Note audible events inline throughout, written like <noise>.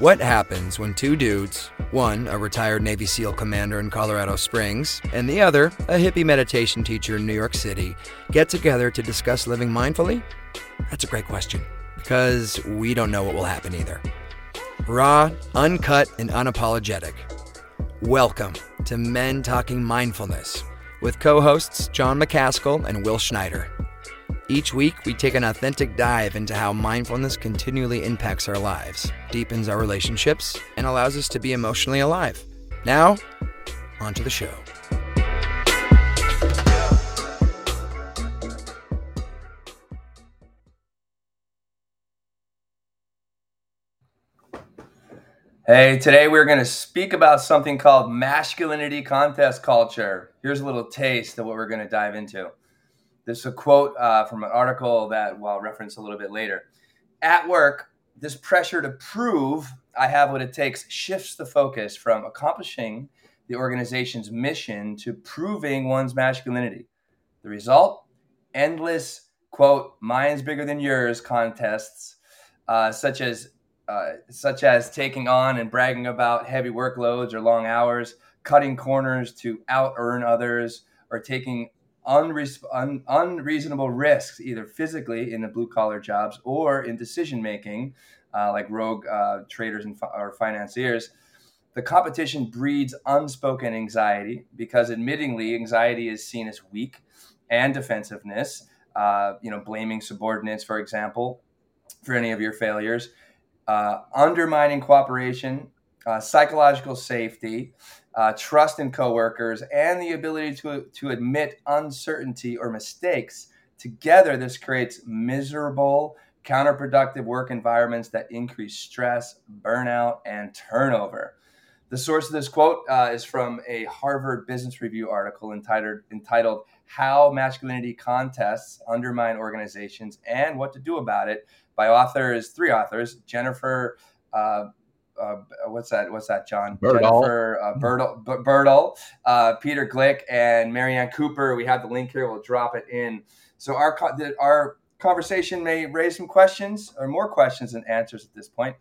What happens when two dudes, one a retired Navy SEAL commander in Colorado Springs, and the other a hippie meditation teacher in New York City, get together to discuss living mindfully? That's a great question, because we don't know what will happen either. Raw, uncut, and unapologetic. Welcome to Men Talking Mindfulness with co hosts John McCaskill and Will Schneider. Each week, we take an authentic dive into how mindfulness continually impacts our lives, deepens our relationships, and allows us to be emotionally alive. Now, on to the show. Hey, today we're going to speak about something called masculinity contest culture. Here's a little taste of what we're going to dive into. This is a quote uh, from an article that well, reference a little bit later. At work, this pressure to prove I have what it takes shifts the focus from accomplishing the organization's mission to proving one's masculinity. The result? Endless, quote, mine's bigger than yours contests, uh, such as uh, such as taking on and bragging about heavy workloads or long hours, cutting corners to out earn others, or taking unre- un- unreasonable risks, either physically in the blue collar jobs or in decision making, uh, like rogue uh, traders and fi- or financiers. The competition breeds unspoken anxiety because, admittingly, anxiety is seen as weak and defensiveness. Uh, you know, blaming subordinates, for example, for any of your failures uh, undermining cooperation, uh, psychological safety, uh, trust in coworkers, and the ability to, to admit uncertainty or mistakes. Together, this creates miserable, counterproductive work environments that increase stress, burnout, and turnover. The source of this quote uh, is from a Harvard Business Review article entitled, entitled How Masculinity Contests Undermine Organizations and What to Do About It by authors, three authors, Jennifer. Uh, uh, what's that? What's that, John? Berdahl. Jennifer uh, Berdahl uh, Peter Glick, and Marianne Cooper. We have the link here. We'll drop it in. So our our conversation may raise some questions or more questions than answers at this point.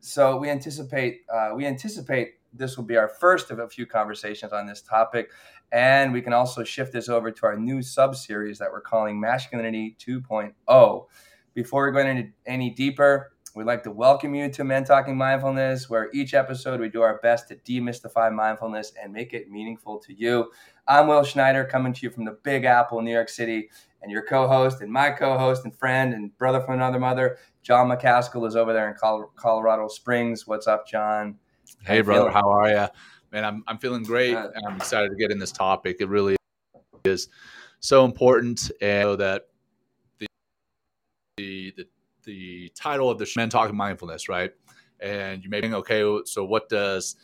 So we anticipate uh, we anticipate this will be our first of a few conversations on this topic, and we can also shift this over to our new sub series that we're calling Masculinity 2.0. Before we go into any deeper, we'd like to welcome you to Men Talking Mindfulness, where each episode we do our best to demystify mindfulness and make it meaningful to you. I'm Will Schneider, coming to you from the Big Apple, New York City, and your co-host and my co-host and friend and brother from another mother, John McCaskill, is over there in Colorado Springs. What's up, John? Hey, brother, feeling? how are you? Man, I'm I'm feeling great, uh, and I'm excited to get in this topic. It really is so important, and so that the the the title of the men talking mindfulness, right? And you may think, okay, so what does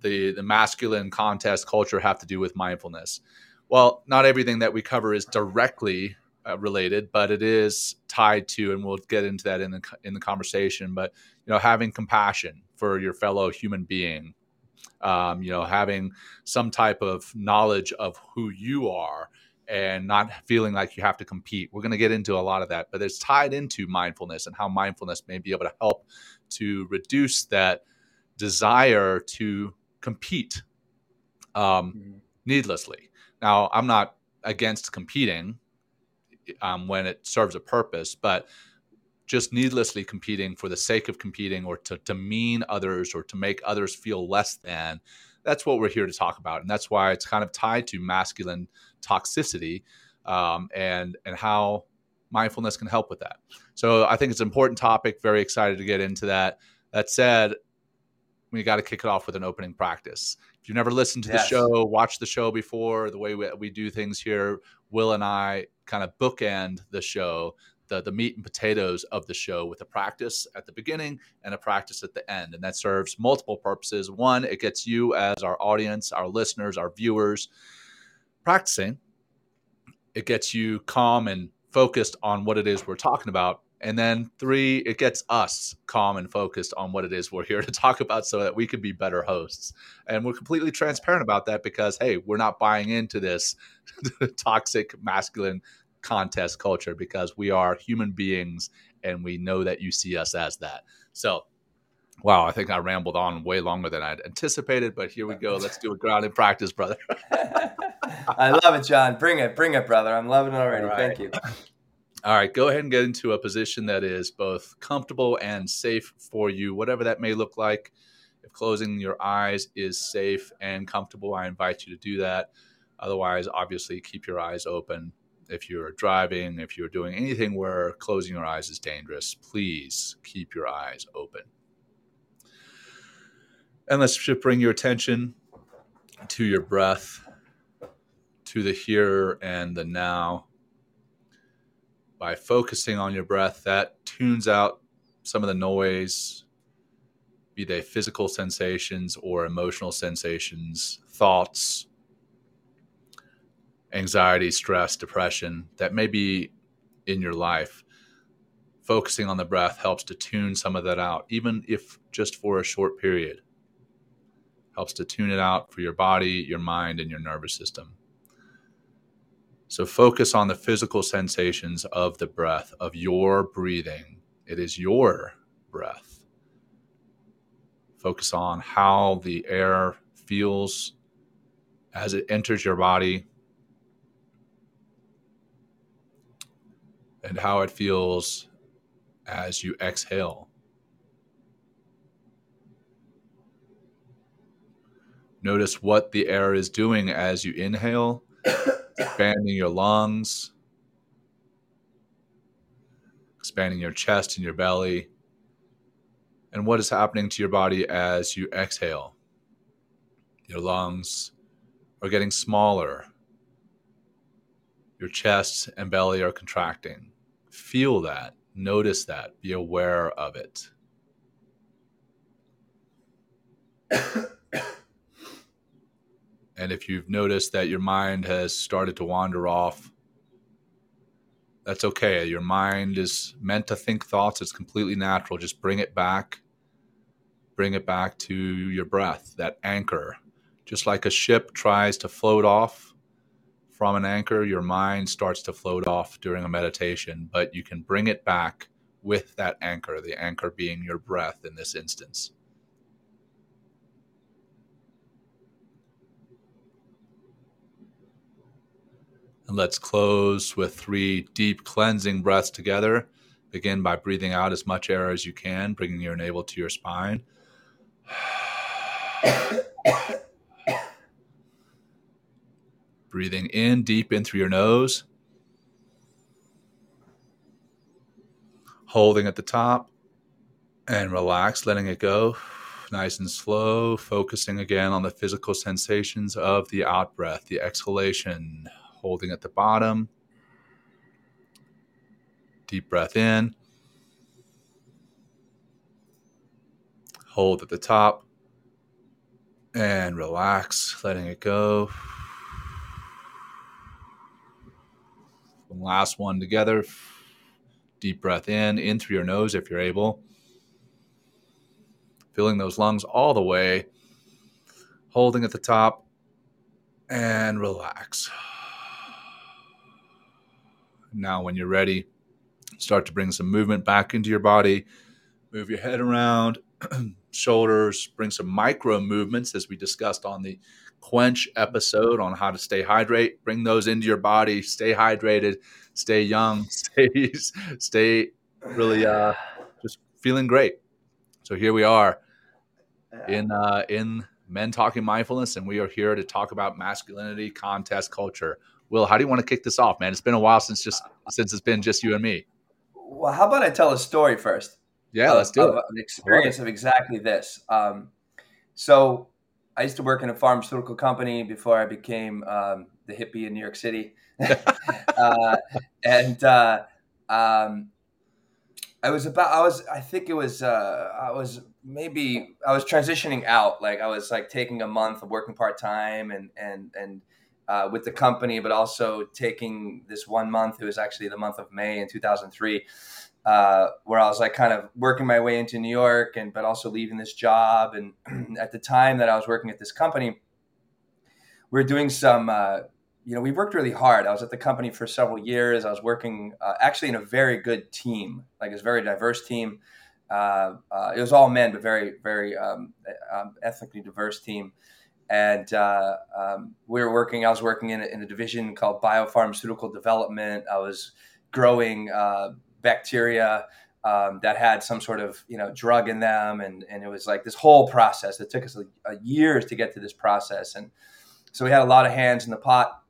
the the masculine contest culture have to do with mindfulness? Well, not everything that we cover is directly uh, related, but it is tied to, and we'll get into that in the in the conversation. But you know, having compassion for your fellow human being, um, you know, having some type of knowledge of who you are and not feeling like you have to compete. We're going to get into a lot of that, but it's tied into mindfulness and how mindfulness may be able to help to reduce that desire to compete um, mm-hmm. needlessly. Now, I'm not against competing um, when it serves a purpose, but just needlessly competing for the sake of competing or to demean others or to make others feel less than that's what we're here to talk about, and that's why it's kind of tied to masculine toxicity um, and and how mindfulness can help with that. So I think it's an important topic. Very excited to get into that. That said, we got to kick it off with an opening practice. If you've never listened to yes. the show, watched the show before, the way we, we do things here, Will and I kind of bookend the show the, the meat and potatoes of the show with a practice at the beginning and a practice at the end. And that serves multiple purposes. One, it gets you as our audience, our listeners, our viewers practicing. It gets you calm and focused on what it is we're talking about. And then three, it gets us calm and focused on what it is we're here to talk about so that we can be better hosts. And we're completely transparent about that because, hey, we're not buying into this <laughs> toxic masculine contest culture because we are human beings and we know that you see us as that. So, Wow, I think I rambled on way longer than I'd anticipated, but here we go. Let's do a grounding practice, brother. <laughs> I love it, John. Bring it, bring it, brother. I'm loving it already. All Thank you. All right, go ahead and get into a position that is both comfortable and safe for you, whatever that may look like. If closing your eyes is safe and comfortable, I invite you to do that. Otherwise, obviously, keep your eyes open. If you're driving, if you're doing anything where closing your eyes is dangerous, please keep your eyes open. And let's just bring your attention to your breath, to the here and the now by focusing on your breath, that tunes out some of the noise, be they physical sensations or emotional sensations, thoughts, anxiety, stress, depression that may be in your life. Focusing on the breath helps to tune some of that out, even if just for a short period. Helps to tune it out for your body, your mind, and your nervous system. So focus on the physical sensations of the breath, of your breathing. It is your breath. Focus on how the air feels as it enters your body and how it feels as you exhale. Notice what the air is doing as you inhale expanding your lungs, expanding your chest and your belly, and what is happening to your body as you exhale. Your lungs are getting smaller, your chest and belly are contracting. Feel that, notice that, be aware of it. And if you've noticed that your mind has started to wander off, that's okay. Your mind is meant to think thoughts. It's completely natural. Just bring it back. Bring it back to your breath, that anchor. Just like a ship tries to float off from an anchor, your mind starts to float off during a meditation, but you can bring it back with that anchor, the anchor being your breath in this instance. And let's close with three deep cleansing breaths together. Begin by breathing out as much air as you can, bringing your navel to your spine. Breathing in deep in through your nose. Holding at the top and relax, letting it go nice and slow, focusing again on the physical sensations of the out breath, the exhalation, holding at the bottom. Deep breath in. Hold at the top and relax, letting it go. Last one together. Deep breath in, in through your nose if you're able. Filling those lungs all the way. Holding at the top and relax. Now, when you're ready, start to bring some movement back into your body. Move your head around, <clears throat> shoulders, bring some micro movements as we discussed on the quench episode on how to stay hydrate. Bring those into your body. Stay hydrated, stay young, <laughs> stay stay really uh, just feeling great. So here we are in uh, in Men Talking Mindfulness, and we are here to talk about masculinity, contest culture. Will, how do you want to kick this off, man? It's been a while since just since it's been just you and me. Well, how about I tell a story first? Yeah, of- let's do it. An experience of exactly this. Um, so, I used to work in a pharmaceutical company before I became um, the hippie in New York City, <laughs> <laughs> uh, and uh, um, I was about. I was. I think it was. Uh, I was maybe. I was transitioning out. Like I was like taking a month of working part time and and and. Uh, with the company, but also taking this one month. It was actually the month of May in 2003, uh, where I was like kind of working my way into New York, and but also leaving this job. And <clears throat> at the time that I was working at this company, we are doing some. Uh, you know, we worked really hard. I was at the company for several years. I was working uh, actually in a very good team, like it's a very diverse team. Uh, uh, it was all men, but very, very um, um, ethnically diverse team. And uh, um, we were working. I was working in a, in a, division called biopharmaceutical development. I was growing uh, bacteria um, that had some sort of you know drug in them, and and it was like this whole process. It took us a, a years to get to this process, and so we had a lot of hands in the pot.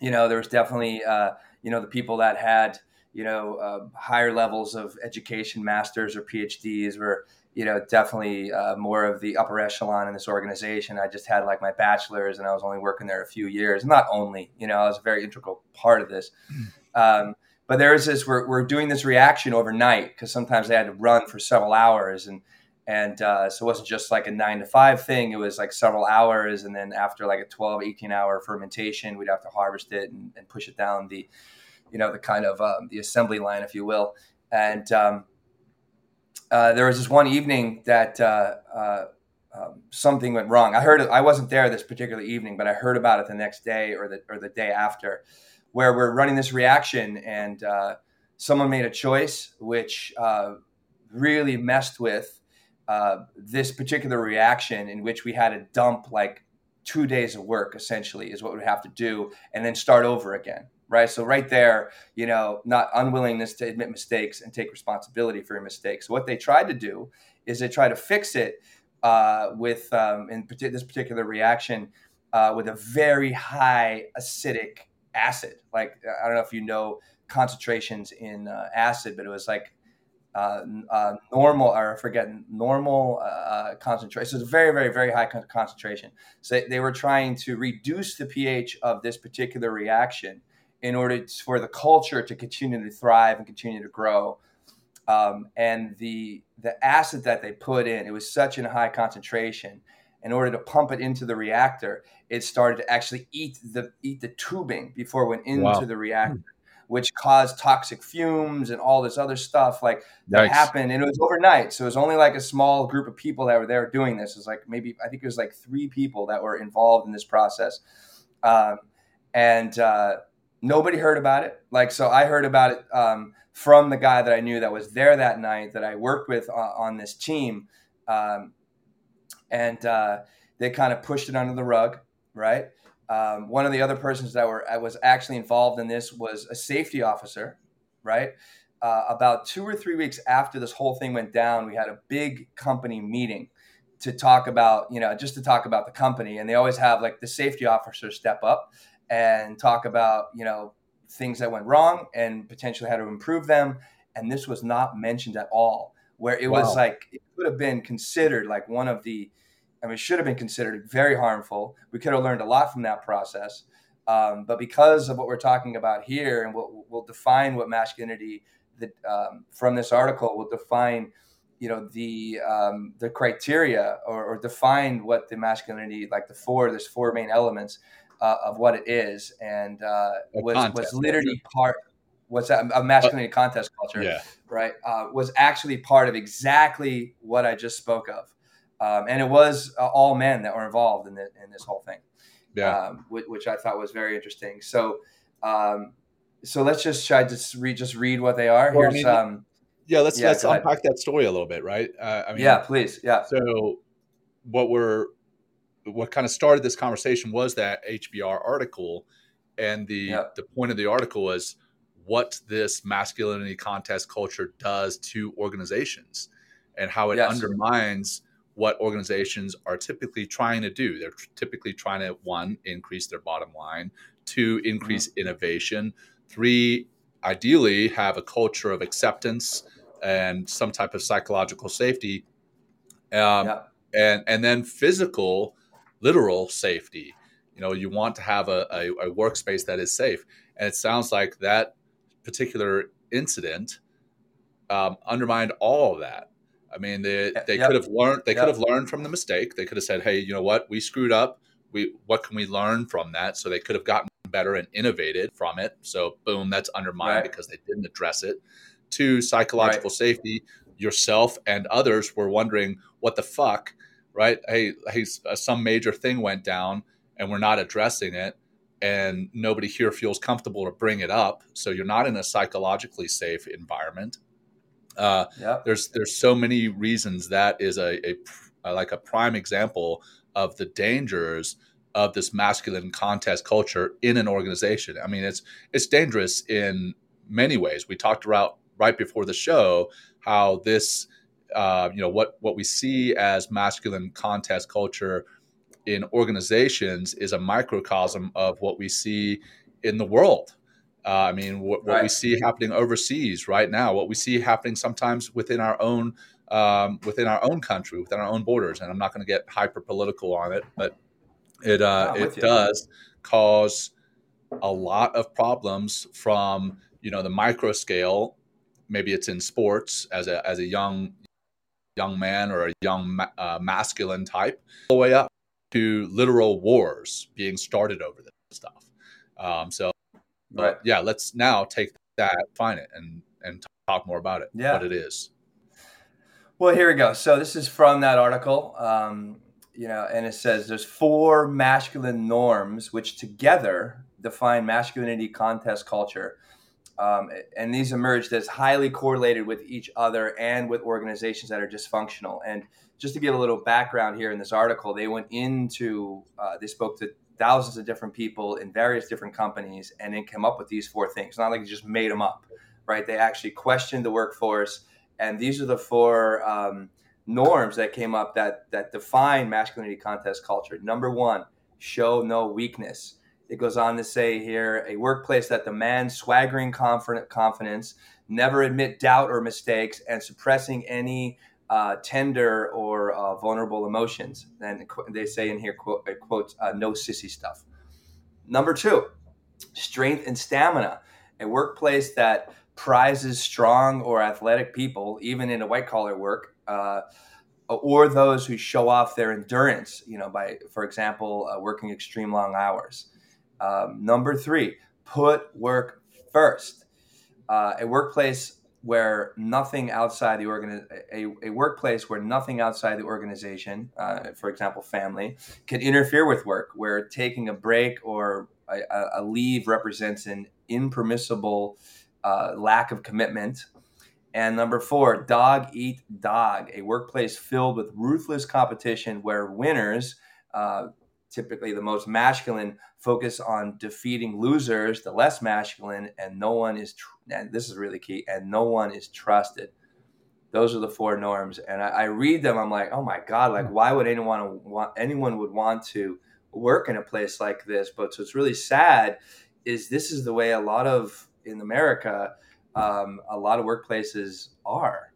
You know, there was definitely uh, you know the people that had you know, uh, higher levels of education, masters or PhDs were, you know, definitely uh, more of the upper echelon in this organization. I just had like my bachelor's and I was only working there a few years. Not only, you know, I was a very integral part of this. Um, but there is this, we're, we're doing this reaction overnight because sometimes they had to run for several hours. And, and uh, so it wasn't just like a nine to five thing. It was like several hours. And then after like a 12, 18 hour fermentation, we'd have to harvest it and, and push it down the, you know, the kind of um, the assembly line, if you will. And um, uh, there was this one evening that uh, uh, um, something went wrong. I heard it, I wasn't there this particular evening, but I heard about it the next day or the or the day after, where we're running this reaction and uh, someone made a choice which uh, really messed with this particular reaction in which we had to dump like two days of work essentially is what we have to do and then start over again right? So right there, you know, not unwillingness to admit mistakes and take responsibility for your mistakes. What they tried to do is they try to fix it uh, with um, in this particular reaction uh, with a very high acetic acid. Like I don't know if you know concentrations in uh, acid, but it was like uh, uh, normal or forget normal uh, uh concentration. So it's very, very, very high con- concentration. So they were trying to reduce the pH of this particular reaction in order for the culture to continue to thrive and continue to grow. Um, and the the acid that they put in, it was such a high concentration. In order to pump it into the reactor, it started to actually eat the eat the tubing before it went into wow. the reactor, which caused toxic fumes and all this other stuff like that happened. And it was overnight, so it was only like a small group of people that were there doing this. It was like maybe I think it was like three people that were involved in this process, um, and uh, nobody heard about it. Like, so I heard about it um, from the guy that I knew that was there that night that I worked with on, on this team. Um, and uh, they kind of pushed it under the rug, right? Um, one of the other persons that were I was actually involved in this was a safety officer, right? Uh, about two or three weeks after this whole thing went down, we had a big company meeting to talk about, you know, just to talk about the company. And they always have like the safety officer step up and talk about you know things that went wrong and potentially how to improve them. And this was not mentioned at all where it wow. was like it could have been considered like one of the i mean it should have been considered very harmful. We could have learned a lot from that process. Um, but because of what we're talking about here and we'll, we'll define what masculinity that um, from this article will define you know the um, the criteria or, or define what the masculinity like the four there's four main elements uh, of what it is, and uh, was was literally part. What's that? A masculinity uh, contest culture, yeah. right? Uh, was actually part of exactly what I just spoke of, um, and it was uh, all men that were involved in, the, in this whole thing, yeah. Um, which, which, I thought was very interesting. So, um, so let's just try to read just read what they are. Well, Here's I mean, um, yeah, let's yeah, let's unpack that story a little bit, right? Uh, I mean, yeah, please, yeah. So, what we're what kind of started this conversation was that HBR article, and the the point of the article was what this masculinity contest culture does to organizations and how it yes. undermines what organizations are typically trying to do. They're typically trying to one increase their bottom line, two increase mm-hmm. innovation, three ideally have a culture of acceptance and some type of psychological safety, um, and and then physical literal safety. You know, you want to have a, a, a workspace that is safe. And it sounds like that particular incident um, undermined all of that. I mean, they, they yep. could have learned. They yep. could have learned from the mistake. They could have said, "Hey, you know what? We screwed up. We what can we learn from that?" So they could have gotten better and innovated from it. So boom, that's undermined right. because they didn't address it. To psychological right. safety, yourself and others were wondering, "What the fuck?" Right? Hey, hey, uh, some major thing went down and we're not addressing it, and nobody here feels comfortable to bring it up. So you're not in a psychologically safe environment. Uh, yep. There's there's so many reasons that is a, a, a like a prime example of the dangers of this masculine contest culture in an organization. I mean, it's it's dangerous in many ways. We talked about right before the show how this, uh, you know, what what we see as masculine contest culture in organizations is a microcosm of what we see in the world. Uh, I mean, what, what we see happening overseas right now, what we see happening sometimes within our own um, within our own country, within our own borders. And I'm not going to get hyper political on it, but it uh, it does cause a lot of problems from you know the micro scale. Maybe it's in sports as a as a young young man or a young uh, masculine type, all the way up to literal wars being started over this stuff. Um, so, but yeah, let's now take that, find it, and and talk more about it. Yeah, what it is. Well, here we go. So this is from that article. Um, you know, and it says there's four masculine norms which together define masculinity contest culture. Um, and these emerged as highly correlated with each other and with organizations that are dysfunctional. And just to give a little background here in this article, they went into, uh, they spoke to thousands of different people in various different companies and then came up with these four things. Not like they just made them up, right? They actually questioned the workforce. And these are the four um, norms that came up that that define masculinity contest culture. Number one, show no weakness. It goes on to say here a workplace that demands swaggering confidence, never admit doubt or mistakes, and suppressing any uh, tender or uh, vulnerable emotions. And they say in here, quote, quote uh, no sissy stuff. Number two, strength and stamina. A workplace that prizes strong or athletic people, even in a white collar work, uh, or those who show off their endurance, you know, by, for example, uh, working extreme long hours. Um, number three, put work first. Uh, a workplace where nothing outside the organ a, a workplace where nothing outside the organization, uh, for example, family, can interfere with work, where taking a break or a, a leave represents an impermissible uh, lack of commitment and number four, dog eat dog, a workplace filled with ruthless competition where winners, uh, typically the most masculine, focus on defeating losers, the less masculine, and no one is, tr- and this is really key, and no one is trusted. Those are the four norms. And I, I read them, I'm like, oh my God, like why would anyone want, anyone would want to work in a place like this? But so it's really sad is this is the way a lot of in America, um, a lot of workplaces are.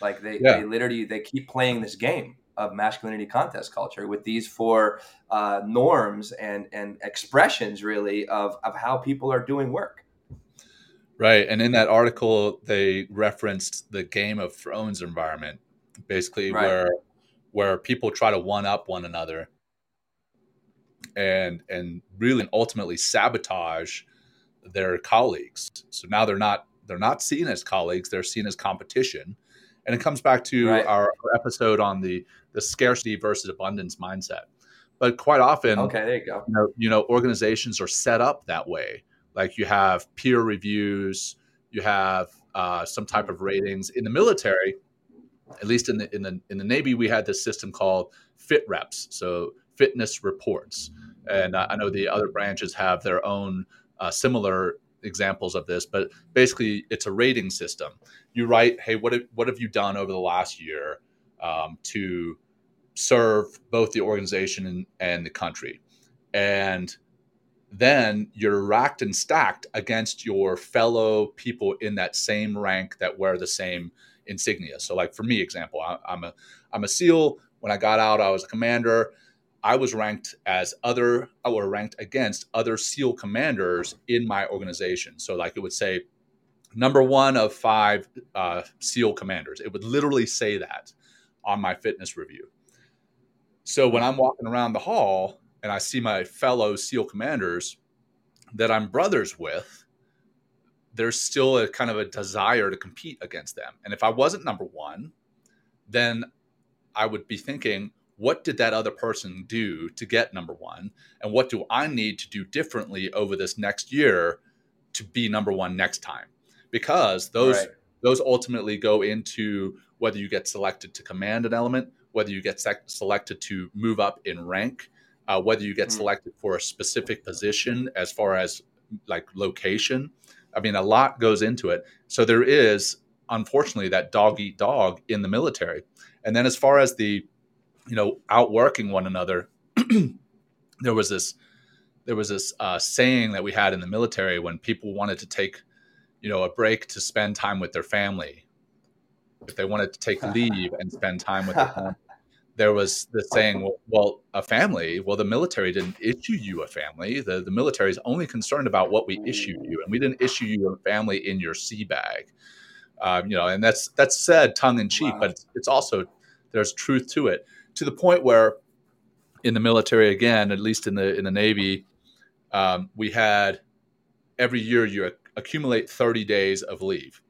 Like they, yeah. they literally they keep playing this game of masculinity contest culture with these four uh, norms and and expressions really of of how people are doing work. Right, and in that article they referenced the Game of Thrones environment, basically right. where where people try to one up one another and and really ultimately sabotage their colleagues. So now they're not they're not seen as colleagues; they're seen as competition. And it comes back to right. our, our, episode on the the scarcity versus abundance mindset. But quite often, okay, there you go. You know, you know, organizations are set up that way. Like you have peer reviews, you have uh, some type of ratings in the military. At least in the in the in the Navy, we had this system called fit reps, so fitness reports. And I know the other branches have their own uh, similar examples of this, but basically it's a rating system. You write, hey, what have, what have you done over the last year um, to serve both the organization and, and the country? And then you're racked and stacked against your fellow people in that same rank that wear the same insignia. So, like for me, example, I, I'm a I'm a SEAL. When I got out, I was a commander. I was ranked as other or ranked against other SEAL commanders in my organization. So, like it would say, number one of five uh, SEAL commanders. It would literally say that on my fitness review. So when I'm walking around the hall and I see my fellow SEAL commanders that I'm brothers with, there's still a kind of a desire to compete against them. And if I wasn't number one, then I would be thinking, what did that other person do to get number one and what do i need to do differently over this next year to be number one next time because those right. those ultimately go into whether you get selected to command an element, whether you get sec- selected to move up in rank, uh, whether you get mm. selected for a specific position as far as like location. I mean, a lot goes into it. So there is, unfortunately, that dog eat dog in the military. And then as far as the, you know, outworking one another, <clears throat> there was this, there was this uh, saying that we had in the military when people wanted to take, you know, a break to spend time with their family. If they wanted to take <laughs> leave and spend time with their family, there was the saying, well, well, a family, well, the military didn't issue you a family. The, the military is only concerned about what we issued you, and we didn't issue you a family in your sea bag. Um, you know, and that's that's said tongue in cheek, wow. but it's, it's also there's truth to it to the point where in the military again, at least in the in the Navy, um, we had every year you accumulate 30 days of leave,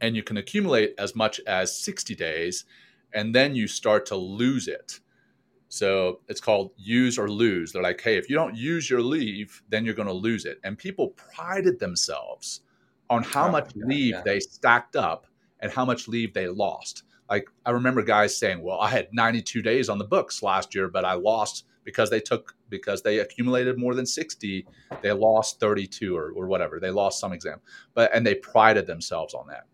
and you can accumulate as much as 60 days and then you start to lose it. So it's called use or lose. They're like, hey, if you don't use your leave, then you're going to lose it. And people prided themselves on how oh, much leave yeah. they stacked up and how much leave they lost. Like I remember guys saying, well, I had 92 days on the books last year, but I lost because they took because they accumulated more than 60 they lost 32 or, or whatever they lost some exam but and they prided themselves on that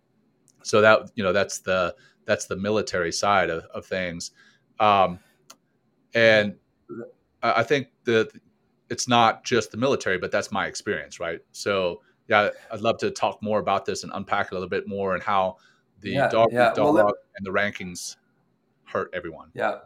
so that you know that's the that's the military side of, of things. Um, and I think that it's not just the military, but that's my experience, right? So, yeah, I'd love to talk more about this and unpack it a little bit more and how the yeah, dog, yeah. dog well, and the rankings hurt everyone. Yeah.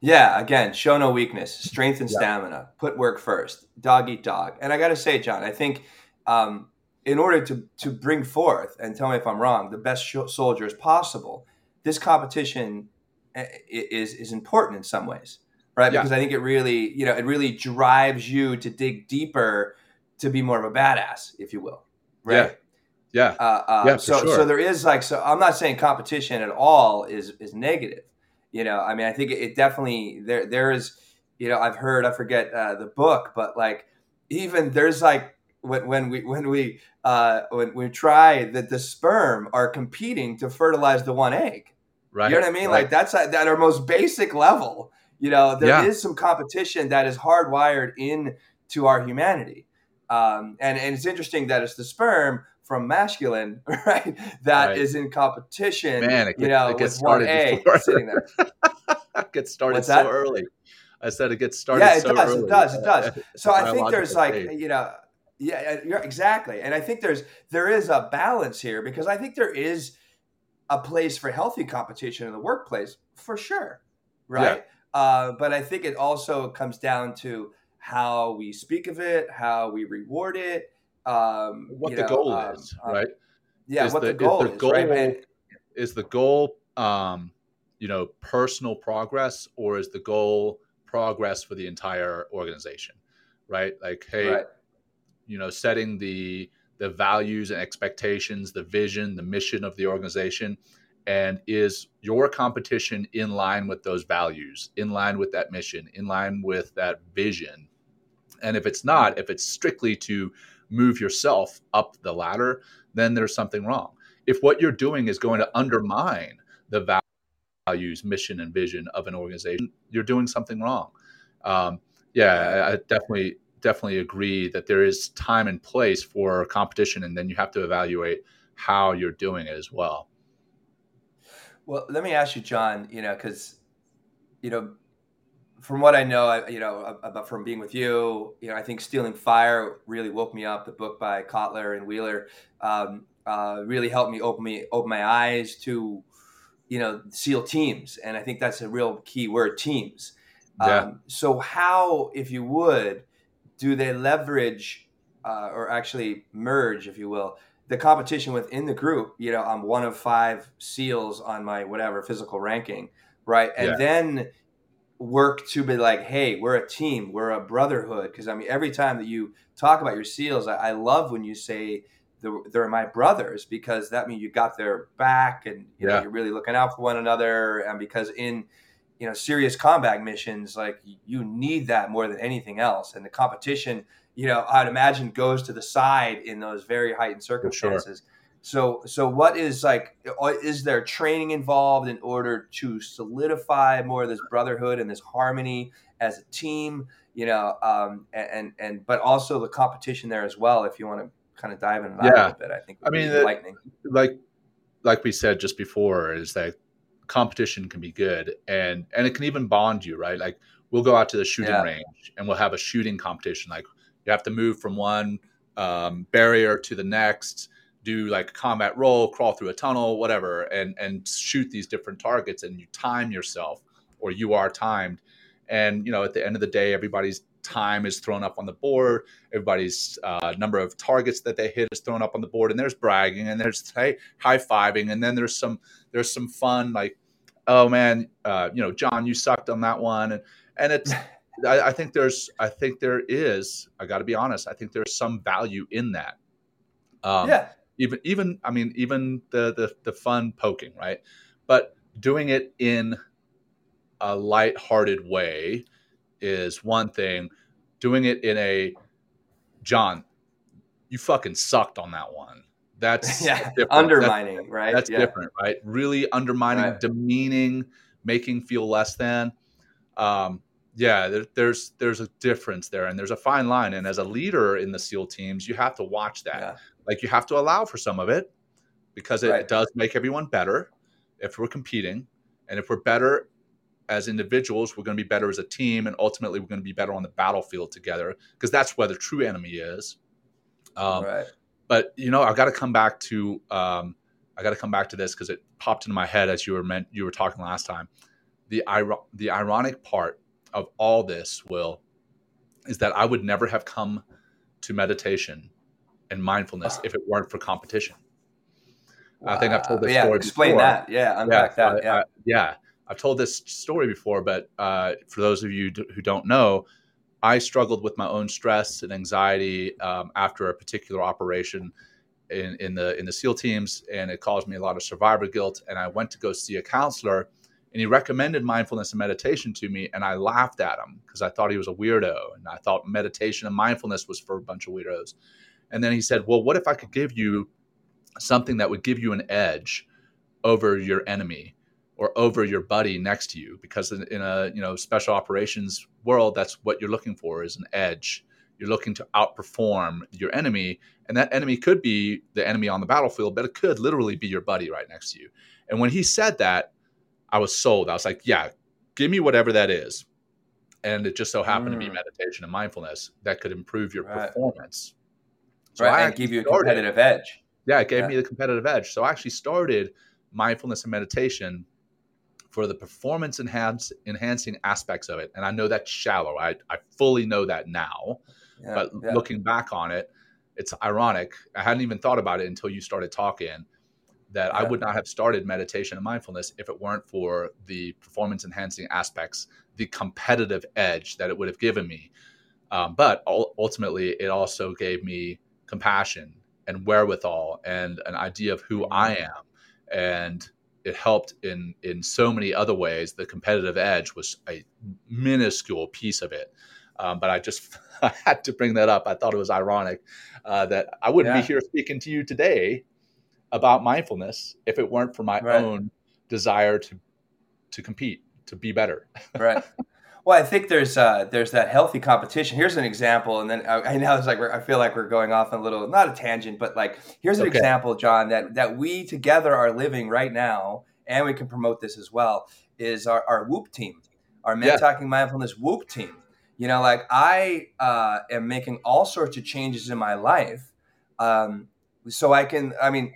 Yeah, again, show no weakness, strength and yeah. stamina, put work first, dog eat dog. And I got to say, John, I think um, in order to, to bring forth, and tell me if I'm wrong, the best soldiers possible, this competition eh, is is important in some ways, right? Yeah. Because I think it really, you know, it really drives you to dig deeper to be more of a badass, if you will, right? Yeah, yeah, uh, uh, yeah so sure. so there is like so. I'm not saying competition at all is is negative. You know, I mean, I think it, definitely there there is. You know, I've heard I forget uh, the book, but like even there's like when, when we when we uh, when we try that the sperm are competing to fertilize the one egg. Right. You know what I mean? Right. Like that's at, at our most basic level. You know, there yeah. is some competition that is hardwired in to our humanity. Um, and, and it's interesting that it's the sperm from masculine, <laughs> right? That right. is in competition. Man, it gets, you know, it gets with one egg sitting there. it <laughs> gets started so early. I said it gets started. Yeah, it so does. Early. It does. It does. <laughs> So I think there's like you know, yeah, you're exactly. And I think there's there is a balance here because I think there is a place for healthy competition in the workplace for sure, right? Yeah. Uh, but I think it also comes down to how we speak of it, how we reward it, um, what the know, goal um, is, um, right? Yeah, is what the, the goal is, the goal, right? And, is the goal, um, you know, personal progress, or is the goal progress for the entire organization, right? Like, hey, right. you know, setting the the values and expectations, the vision, the mission of the organization? And is your competition in line with those values, in line with that mission, in line with that vision? And if it's not, if it's strictly to move yourself up the ladder, then there's something wrong. If what you're doing is going to undermine the values, mission, and vision of an organization, you're doing something wrong. Um, yeah, I definitely definitely agree that there is time and place for competition, and then you have to evaluate how you're doing it as well. Well, let me ask you, John. You know, because you know, from what I know, you know, about from being with you, you know, I think "Stealing Fire" really woke me up. The book by Kotler and Wheal um, uh, really helped me open me open my eyes to, you know, SEAL teams, and I think that's a real key word: teams. Yeah. Um, so, how, if you would, do they leverage uh, or actually merge, if you will, the competition within the group? You know, I'm one of five SEALs on my whatever physical ranking, right? And yeah. then work to be like, hey, we're a team, we're a brotherhood. Because I mean, every time that you talk about your SEALs, I, I love when you say they're my brothers because that means you got their back and you know you're really looking out for one another. And because in you know serious combat missions like you need that more than anything else and the competition you know i'd imagine goes to the side in those very heightened circumstances So, so what is like? Is there training involved in order to solidify more of this brotherhood and this harmony as a team? You know, um, and, and but also the competition there as well. If you want to kind of dive into that a Yeah. little bit, I think. I mean, the- enlightening. like like we said just before is that competition can be good and and it can even bond you right like we'll go out to the shooting Yeah. range and we'll have a shooting competition like you have to move from one um, barrier to the next do like a combat roll crawl through a tunnel whatever and and shoot these different targets and you time yourself or you are timed. And you know at the end of the day everybody's time is thrown up on the board. Everybody's uh, number of targets that they hit is thrown up on the board and there's bragging and there's hey, high-fiving and then there's some there's some fun like oh man uh, you know john you sucked on that one and and it's <laughs> I, I think there's i think there is i got to be honest i think there's some value in that. Um, yeah, even even i mean even the, the the fun poking right but doing it in a light-hearted way is one thing doing it in a john you fucking sucked on that one that's <laughs> yeah, different. That's- undermining, right? that's yeah. different right really undermining Right. demeaning making feel less than um, yeah there, there's there's a difference there and there's a fine line and as a leader in the seal teams you have to watch that Yeah. Like you have to allow for some of it because it Right. does make everyone better if we're competing and if we're better as individuals we're going to be better as a team and ultimately we're going to be better on the battlefield together because that's where the true enemy is um, right. but you know, I got to come back to um, I got to come back to this because it popped into my head as you were meant you were talking last time. The iro- the ironic part of all this, Will, is that I would never have come to meditation and mindfulness if it weren't for competition. I think I've told this yeah, story Explain before. that. Yeah, unpack Yeah, that. I- Yeah. I- yeah. I've told this story before, but uh, for those of you d- who don't know, I struggled with my own stress and anxiety um, after a particular operation in, in the in the SEAL teams, and it caused me a lot of survivor guilt. And I went to go see a counselor, and he recommended mindfulness and meditation to me, and I laughed at him because I thought he was a weirdo, and I thought meditation and mindfulness was for a bunch of weirdos. And then he said, "Well, what if I could give you something that would give you an edge over your enemy?" or over your buddy next to you because in, in a you know special operations world that's what you're looking for is an edge you're looking to outperform your enemy and that enemy could be the enemy on the battlefield but it could literally be your buddy right next to you and when he said that i was sold i was like yeah give me whatever that is and it just so happened to be Mm. meditation and mindfulness that could improve your Right. performance right. I And give you a started- competitive edge. yeah, it gave Yeah. me the competitive edge. So I actually started mindfulness and meditation for the performance enhance, enhancing aspects of it. And I know that's shallow. I, I fully know that now. Yeah, but yeah. looking back on it, it's ironic. I hadn't even thought about it until you started talking that I would not have started meditation and mindfulness if it weren't for the performance enhancing aspects, the competitive edge that it would have given me. Um, but ultimately, it also gave me compassion and wherewithal and an idea of who I am. And it helped in in so many other ways. The competitive edge was a minuscule piece of it. Um, but I just <laughs> I had to bring that up. I thought it was ironic uh, that I wouldn't Yeah. be here speaking to you today about mindfulness if it weren't for my Right. own desire to to compete, to be better. right. <laughs> Well, I think there's uh, there's that healthy competition. Here's an example, and then I, I know it's like we're, I feel like we're going off a little not a tangent, but like here's an Okay. example, John, that that we together are living right now, and we can promote this as well. Is our, our Whoop team, our Men Yeah. Talking Mindfulness Whoop team. You know, like I uh, am making all sorts of changes in my life, um, so I can. I mean,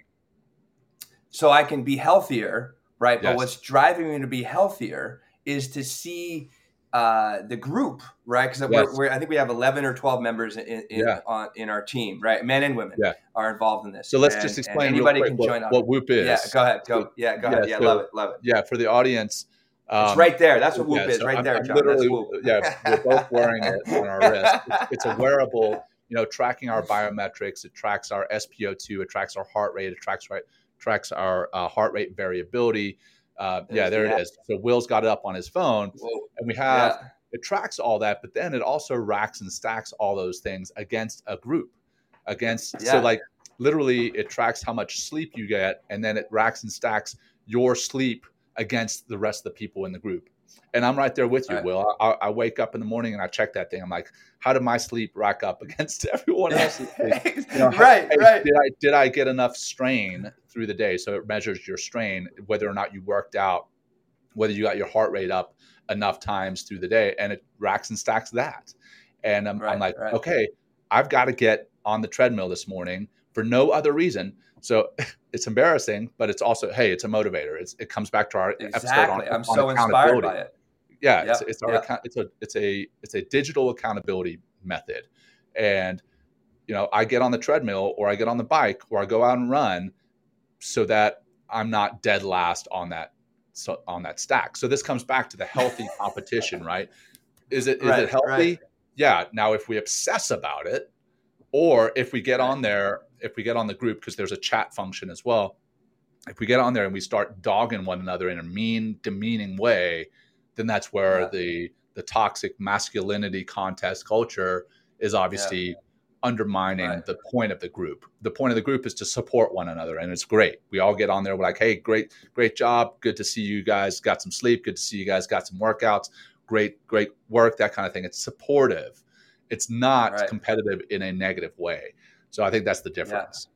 so I can be healthier, right? But what's driving me to be healthier is to see uh, the group, right? Because Yes. we're, we're, I think we have eleven or twelve members in in, Yeah. on, in our team, right? Men and women Yeah. are involved in this. So let's And- just explain Anybody quick can what, join on. what Whoop is. yeah, go ahead. Go. Yeah, go ahead. yeah, Yeah, so- love it. Love it. Yeah, for the audience. it's um, right there. That's what Whoop yeah, is, so right I'm- there, I'm John. Literally- yeah, we're both wearing it on our wrist. It's, <laughs> it's a wearable, you know, tracking our biometrics. It tracks our SpO2. It tracks our heart rate. It tracks right tracks our uh, heart rate variability. Uh, yeah, there the it is. So Will's got it up on his phone, Whoa. and we have Yeah. it tracks all that, but then it also racks and stacks all those things against a group. Against Yeah. so like literally it tracks how much sleep you get, and then it racks and stacks your sleep against the rest of the people in the group. And I'm right there with you, right. Will. I, I, wake up in the morning and I check that thing. I'm like, how did my sleep rack up <laughs> against everyone else's? <laughs> you know, right, right. Did I did I get enough strain through the day? So it measures your strain, whether or not you worked out, whether you got your heart rate up enough times through the day, and it racks and stacks that. And I'm, right, I'm like, right. okay, I've got to get on the treadmill this morning for no other reason. So <laughs> it's embarrassing, but it's also, hey, it's a motivator. It's, it comes back to our exactly. episode on, I'm on so inspired by it. Yeah, yep. it's, it's our yep. it's a it's a it's a digital accountability method, and you know I get on the treadmill or I get on the bike or I go out and run, so that I'm not dead last on that so on that stack. So this comes back to the healthy <laughs> competition, right? Is it is right, it healthy? Right. Yeah. Now if we obsess about it, or if we get on there if we get on the group because there's a chat function as well if we get on there and we start dogging one another in a mean demeaning way then that's where yeah. the the toxic masculinity contest culture is obviously yeah. undermining right. the point of the group the point of the group is to support one another and it's great we all get on there we're like hey great great job good to see you guys got some sleep good to see you guys got some workouts great great work that kind of thing it's supportive it's not right. competitive in a negative way so I think that's the difference. Yeah.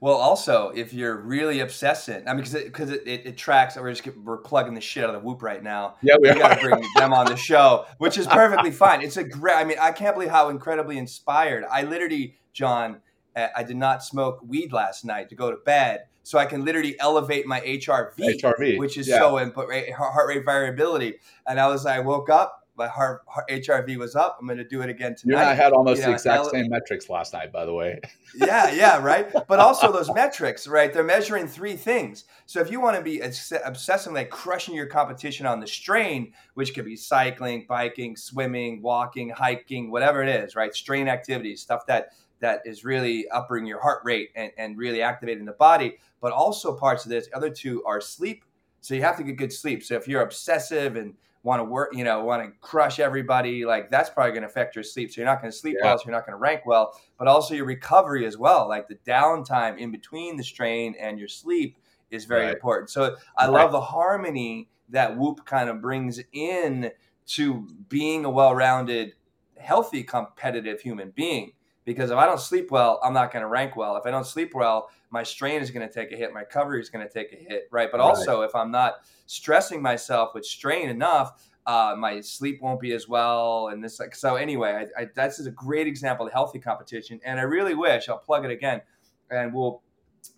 Well, also, if you're really obsessing, I mean, because it, cause it, it, it, tracks, we're just we're plugging the shit out of the Whoop right now. Yeah, we, we got to bring them on the show, which is perfectly <laughs> fine. It's a great. I mean, I can't believe how incredibly inspired. I literally, John, uh, I did not smoke weed last night to go to bed, so I can literally elevate my HRV, HRV, which is yeah. so input rate, heart rate variability. And I was, I woke up, my heart, HRV was up. I'm going to do it again tonight. You and I had almost you know, the exact same metrics last night, by the way. <laughs> yeah, yeah, right. But also those metrics, right? They're measuring three things. So if you want to be obsessively like crushing your competition on the strain, which could be cycling, biking, swimming, walking, hiking, whatever it is, right? Strain activities, stuff that that is really upping your heart rate and, and really activating the body. But also parts of this, other two are sleep. So you have to get good sleep. So if you're obsessive and want to work, you know, want to crush everybody, like that's probably going to affect your sleep. So you're not going to sleep yeah. well, so you're not going to rank well, but also your recovery as well. Like the downtime in between the strain and your sleep is very right. important. So I right. love the harmony that Whoop kind of brings in to being a well-rounded, healthy, competitive human being. Because if I don't sleep well, I'm not going to rank well. If I don't sleep well, my strain is going to take a hit, my recovery is going to take a hit, right? But also, right. if I'm not stressing myself with strain enough, uh, my sleep won't be as well. And this, like, so anyway, I, I, that's a great example of healthy competition. And I really wish I'll plug it again, and we'll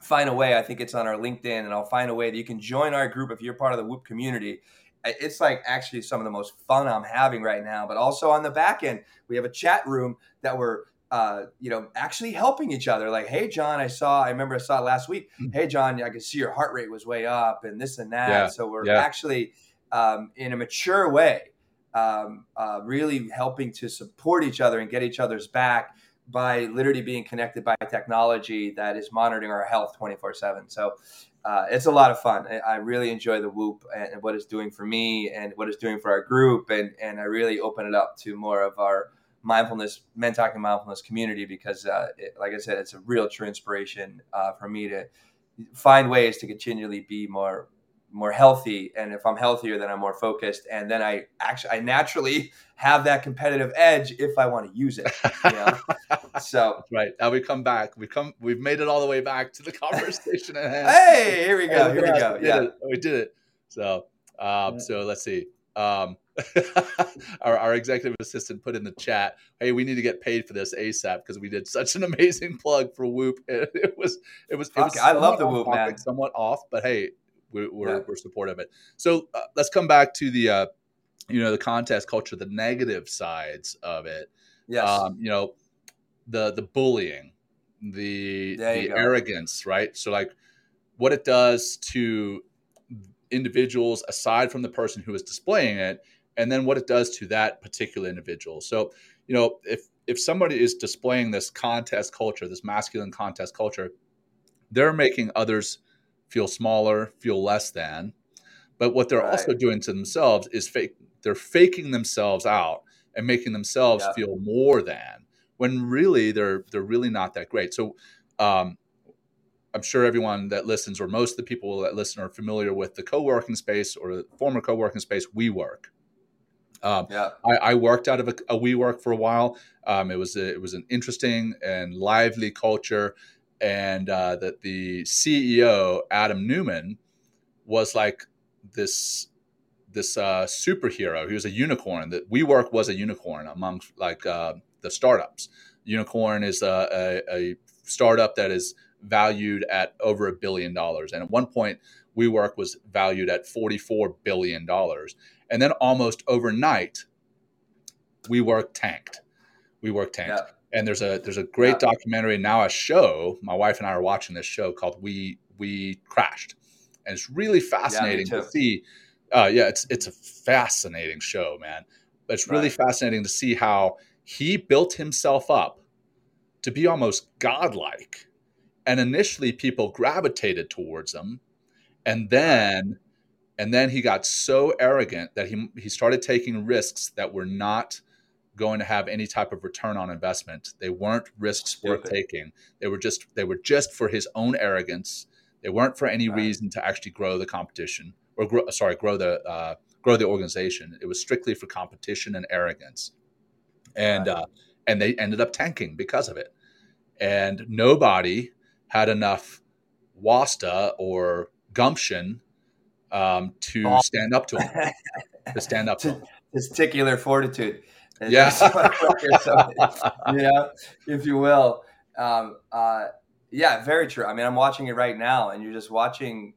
find a way. I think it's on our LinkedIn, and I'll find a way that you can join our group if you're part of the Whoop community. It's like actually some of the most fun I'm having right now. But also on the back end, we have a chat room that we're uh, you know, actually helping each other. Like, hey, John, I saw, I remember I saw last week. Mm. Hey, John, I could see your heart rate was way up and this and that. Yeah. So we're yeah. actually um, in a mature way, um, uh, really helping to support each other and get each other's back by literally being connected by technology that is monitoring our health 24 7. So uh, it's a lot of fun. I really enjoy the Whoop and what it's doing for me and what it's doing for our group. And, and I really open it up to more of our mindfulness, men talking mindfulness community because, uh, it, like I said, it's a real true inspiration uh, for me to find ways to continually be more more healthy. And if i'm healthier then i'm more focused. And then i actually i naturally <laughs> have that competitive edge if i want to use it you know? <laughs> so right. Now we come back. We come we've made it all the way back to the <laughs> conversation hey here we go here we go. Yeah. it. we did it. So um, so let's see. Um, <laughs> our, our, executive assistant put in the chat, "Hey, we need to get paid for this ASAP because we did such an amazing plug for Whoop. <laughs> It, it was, it was, it was I love the Whoop, man. Somewhat off, but hey, we're we're, yeah. we're supportive of it. So uh, let's come back to the, uh, you know, the contest culture, the negative sides of it. Yes. Um, you know, the the bullying, the the arrogance, right? So like, what it does to individuals aside from the person who is displaying it and then what it does to that particular individual so you know if if somebody is displaying this contest culture this masculine contest culture they're making others feel smaller feel less than but what they're right. also doing to themselves is fake they're faking themselves out and making themselves yeah. feel more than when really they're they're really not that great so um, I'm sure everyone that listens, or most of the people that listen, are familiar with the co-working space or the former co-working space WeWork. Um, yeah. I, I, worked out of a, a WeWork for a while. Um, it was a, it was an interesting and lively culture, and uh, that the CEO Adam Neumann was like this this uh, superhero. He was a unicorn. That WeWork was a unicorn among like uh, the startups. Unicorn is a, a, a startup that is valued at over a billion dollars, and at one point, WeWork was valued at forty four billion dollars and then almost overnight, we WeWork tanked. We WeWork tanked. Yeah. And there's a there's a great yeah. documentary now a show. My wife and I are watching this show called We We Crashed, and it's really fascinating yeah, to see. Uh, yeah, it's it's a fascinating show, man. But it's really right. fascinating to see how he built himself up to be almost godlike, and initially people gravitated towards him, and then and then he got so arrogant that he he started taking risks that were not going to have any type of return on investment. They weren't risks worth taking. They were just they were just for his own arrogance. They weren't for any right. reason to actually grow the competition or grow, sorry, grow the uh, grow the organization. It was strictly for competition and arrogance, and right. uh, and they ended up tanking because of it. And nobody had enough wasta or gumption um, to oh. stand up to him, <laughs> to stand up to him. Testicular fortitude. Yeah. <laughs> you know, if you will. Um, uh, yeah, very true. I mean, I'm watching it right now, and you're just watching,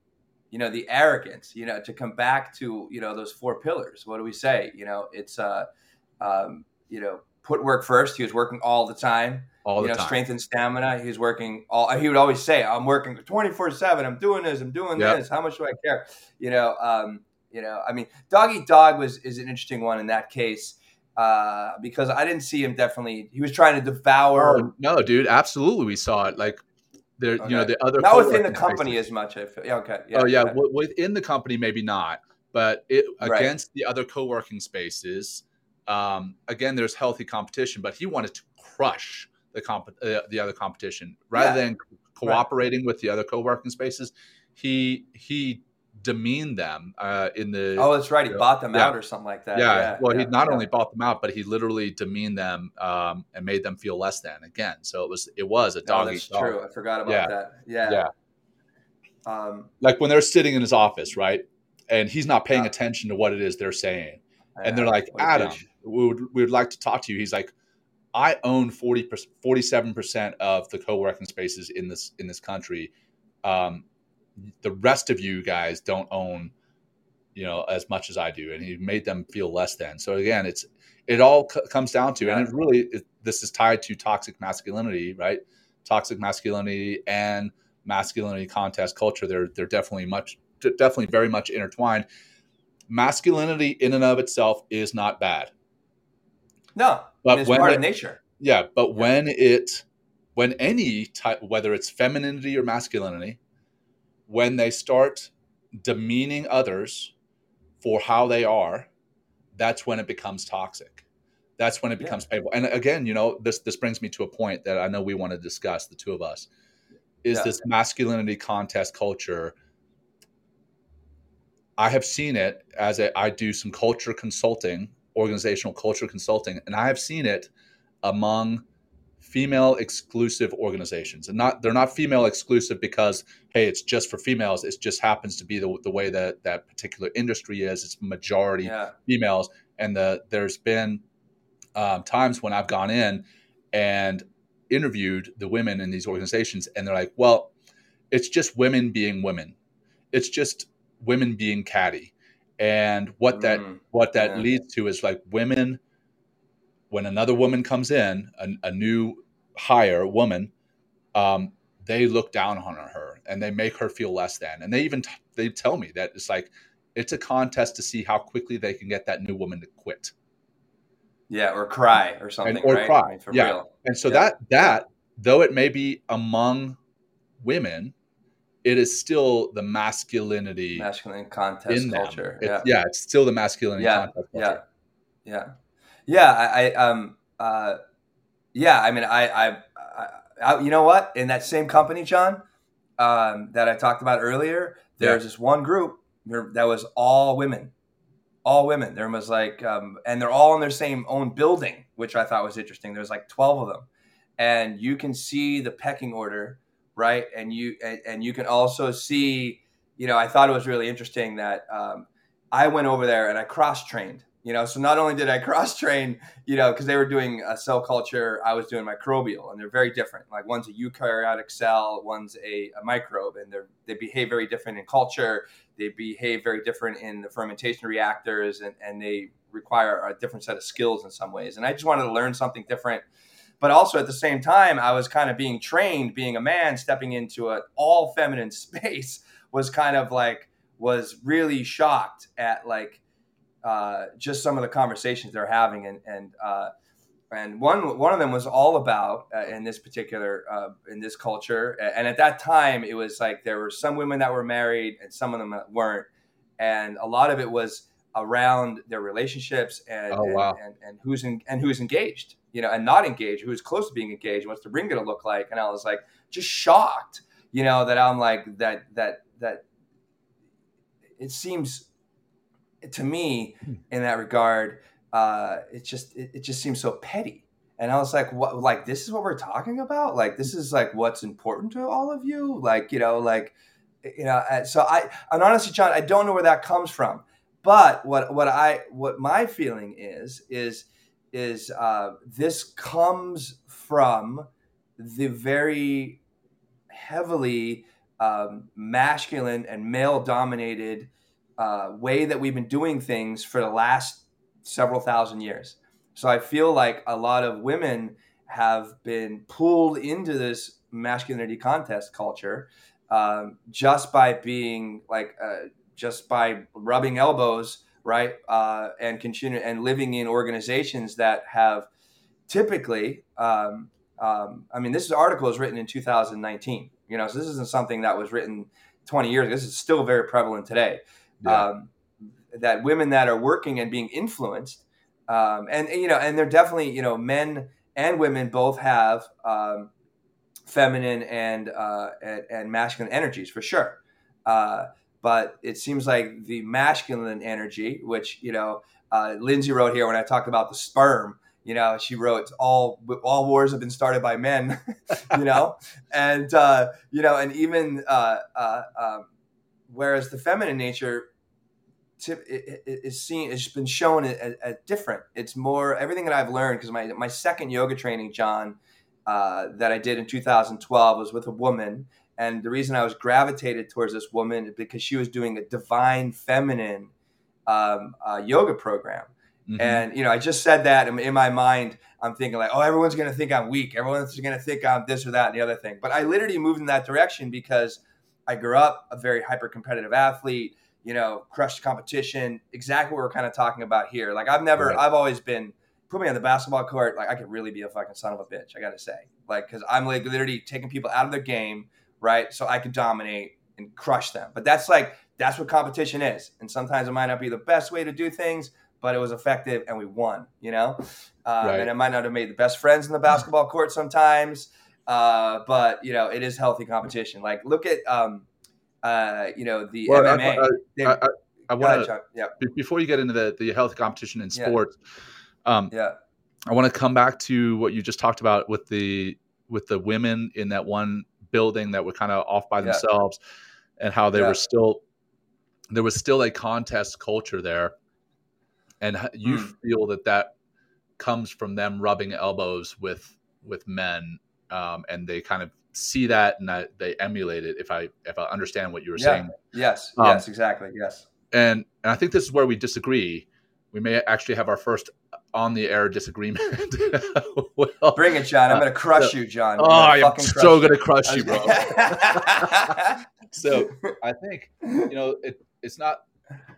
you know, the arrogance. You know, to come back to you know those four pillars. What do we say? You know, it's uh, um, you know, put work first. He was working all the time all you know, time. Strength and stamina. He was working all. He would always say, "I'm working 24 seven. I'm doing this. I'm doing yep. this. How much do I care?" You know. Um, you know. I mean, dog eat dog was is an interesting one in that case. Uh, because I didn't see him definitely. He was trying to devour. Oh, no, dude, absolutely, we saw it. Like there, okay. you know, the other not within the company as much. I feel. Yeah, okay. Yeah, oh yeah, w- within the company maybe not, but it against right. the other co-working spaces. Um, again, there's healthy competition, but he wanted to crush the comp uh, the other competition rather yeah. than cooperating right. with the other co-working spaces. He he demeaned them uh, in the. Oh, that's right. He bought them yeah. out or something like that. Yeah. yeah well, he not only bought them out, but he literally demeaned them um, and made them feel less than again. So it was it was a dog. Oh, that's true. I forgot about that. Yeah. Yeah. Um, like when they're sitting in his office, right, and he's not paying attention to what it is they're saying, and they're like, "Adam, we would we would like to talk to you." He's like, I own 40 47% of the co-working spaces in this in this country. Um, the rest of you guys don't own you know as much as I do and he made them feel less than. So again, it's it all c- comes down to and it really it, this is tied to toxic masculinity, right? Toxic masculinity and masculinity contest culture they're they're definitely much definitely very much intertwined. Masculinity in and of itself is not bad. No, but it's when part it, of nature. Yeah, but when it, when any type, whether it's femininity or masculinity, when they start demeaning others for how they are, that's when it becomes toxic. That's when it becomes yeah. painful. And again, you know, this this brings me to a point that I know we want to discuss, the two of us, is yeah. this masculinity contest culture. I have seen it as a, I do some culture consulting organizational culture consulting, and I have seen it among female exclusive organizations. And not they're not female exclusive because hey it's just for females. It just happens to be the, the way that that particular industry is. It's majority yeah. females. And the there's been um, times when i've gone in and interviewed the women in these organizations and they're like well it's just women being women. It's just women being catty and what that mm, what that yeah. leads to is like women when another woman comes in a, a new hire woman um, they look down on her and they make her feel less than and they even t- they tell me that it's like it's a contest to see how quickly they can get that new woman to quit yeah or cry or something and, or right? cry I mean, yeah real. and so yeah. that that though it may be among women it is still the masculinity masculine contest culture. yeah. yeah, it's still the masculinity yeah, contest culture. Yeah, yeah, yeah. I, I um, uh, yeah. I mean, I, I, I, you know what? In that same company, John, um, that I talked about earlier, there's yeah. this one group that was all women, all women. There was like, um, and they're all in their same own building, which I thought was interesting. There's like 12 of them, and you can see the pecking order, right? And you and, and you can also see, you know, I thought it was really interesting that um, I went over there and I cross trained you know? So not only did i <laughs> cross train you know because they were doing a cell culture i was doing microbial and they're very different. Like one's a eukaryotic cell one's a, a microbe and they they behave very different in culture. They behave very different in the fermentation reactors and, and they require a different set of skills in some ways. And i just wanted to learn something different but also at the same time i was kind of being trained being a man stepping into an all feminine <laughs> space was kind of like was really shocked at like uh, just some of the conversations they're having, and and uh, and one one of them was all about uh, in this particular uh, in this culture, and at that time it was like there were some women that were married and some of them weren't, and a lot of it was around their relationships and oh, wow. and, and, and, who's in, and who's engaged, you know, and not engaged, who's close to being engaged, what's the ring going to look like, and I was like just shocked, you know, that I'm like that that that it seems to me hmm. in that regard uh, it just it, it, just seems so petty. And i was like what like this is what we're talking about? Like this is like what's important to all of you? Like you know like you know so i and honestly john i don't know where that comes from but what what i what my feeling is is is uh, this comes from the very heavily um, masculine and male dominated uh, way that we've been doing things for the last several thousand years. So I feel like a lot of women have been pulled into this masculinity contest culture um, just by being like uh, just by rubbing elbows right uh, and continue and living in organizations that have typically um, um, i mean this article was written in 2019 you know so this isn't something that was written 20 years ago this is still very prevalent today yeah. um, that women that are working and being influenced, um, and, and, you know, and they're definitely you know men and women both have um, feminine and, uh, and, and masculine energies for sure. Uh, but it seems like the masculine energy, which you know, uh, Lindsay wrote here when I talked about the sperm. You know, she wrote all all wars have been started by men. <laughs> you know, and uh, you know, and even uh, uh, um, whereas the feminine nature is seen it's been shown as, as, different it's more everything that i've learned because my, my second yoga training john uh, that i did in 2012 was with a woman and the reason i was gravitated towards this woman is because she was doing a divine feminine um, uh, yoga program mm-hmm. and you know i just said that and in my mind i'm thinking like oh everyone's going to think i'm weak everyone's going to think i'm this or that and the other thing but i literally moved in that direction because I grew up a very hyper competitive athlete, you know, crushed competition, exactly what we're kind of talking about here. Like I've never, right. I've always been, put me on the basketball court, like I could really be a fucking son of a bitch, I gotta say. Like, cause I'm like literally taking people out of their game, right? So I could dominate and crush them. But that's like, that's what competition is. And sometimes it might not be the best way to do things, but it was effective and we won, you know? Um, right. And I might not have made the best friends in the basketball court sometimes. Uh, but you know, it is healthy competition. Like look at um, uh, you know the well, MMA. I, I, I, I want to yeah. before you get into the the healthy competition in sports. Yeah. Um, yeah. I want to come back to what you just talked about with the with the women in that one building that were kind of off by themselves, and how they yeah. were still there was still a contest culture there, and you mm. feel that that comes from them rubbing elbows with with men um, and they kind of see that and that they emulate it. If I if I understand what you were yeah. saying, yes, um, yes, exactly, yes. And and I think this is where we disagree. We may actually have our first on the air disagreement. <laughs> well, Bring it, John. I'm uh, going to crush so, you, John. oh, I'm so going to crush you, bro. <laughs> so I think you know it, it's not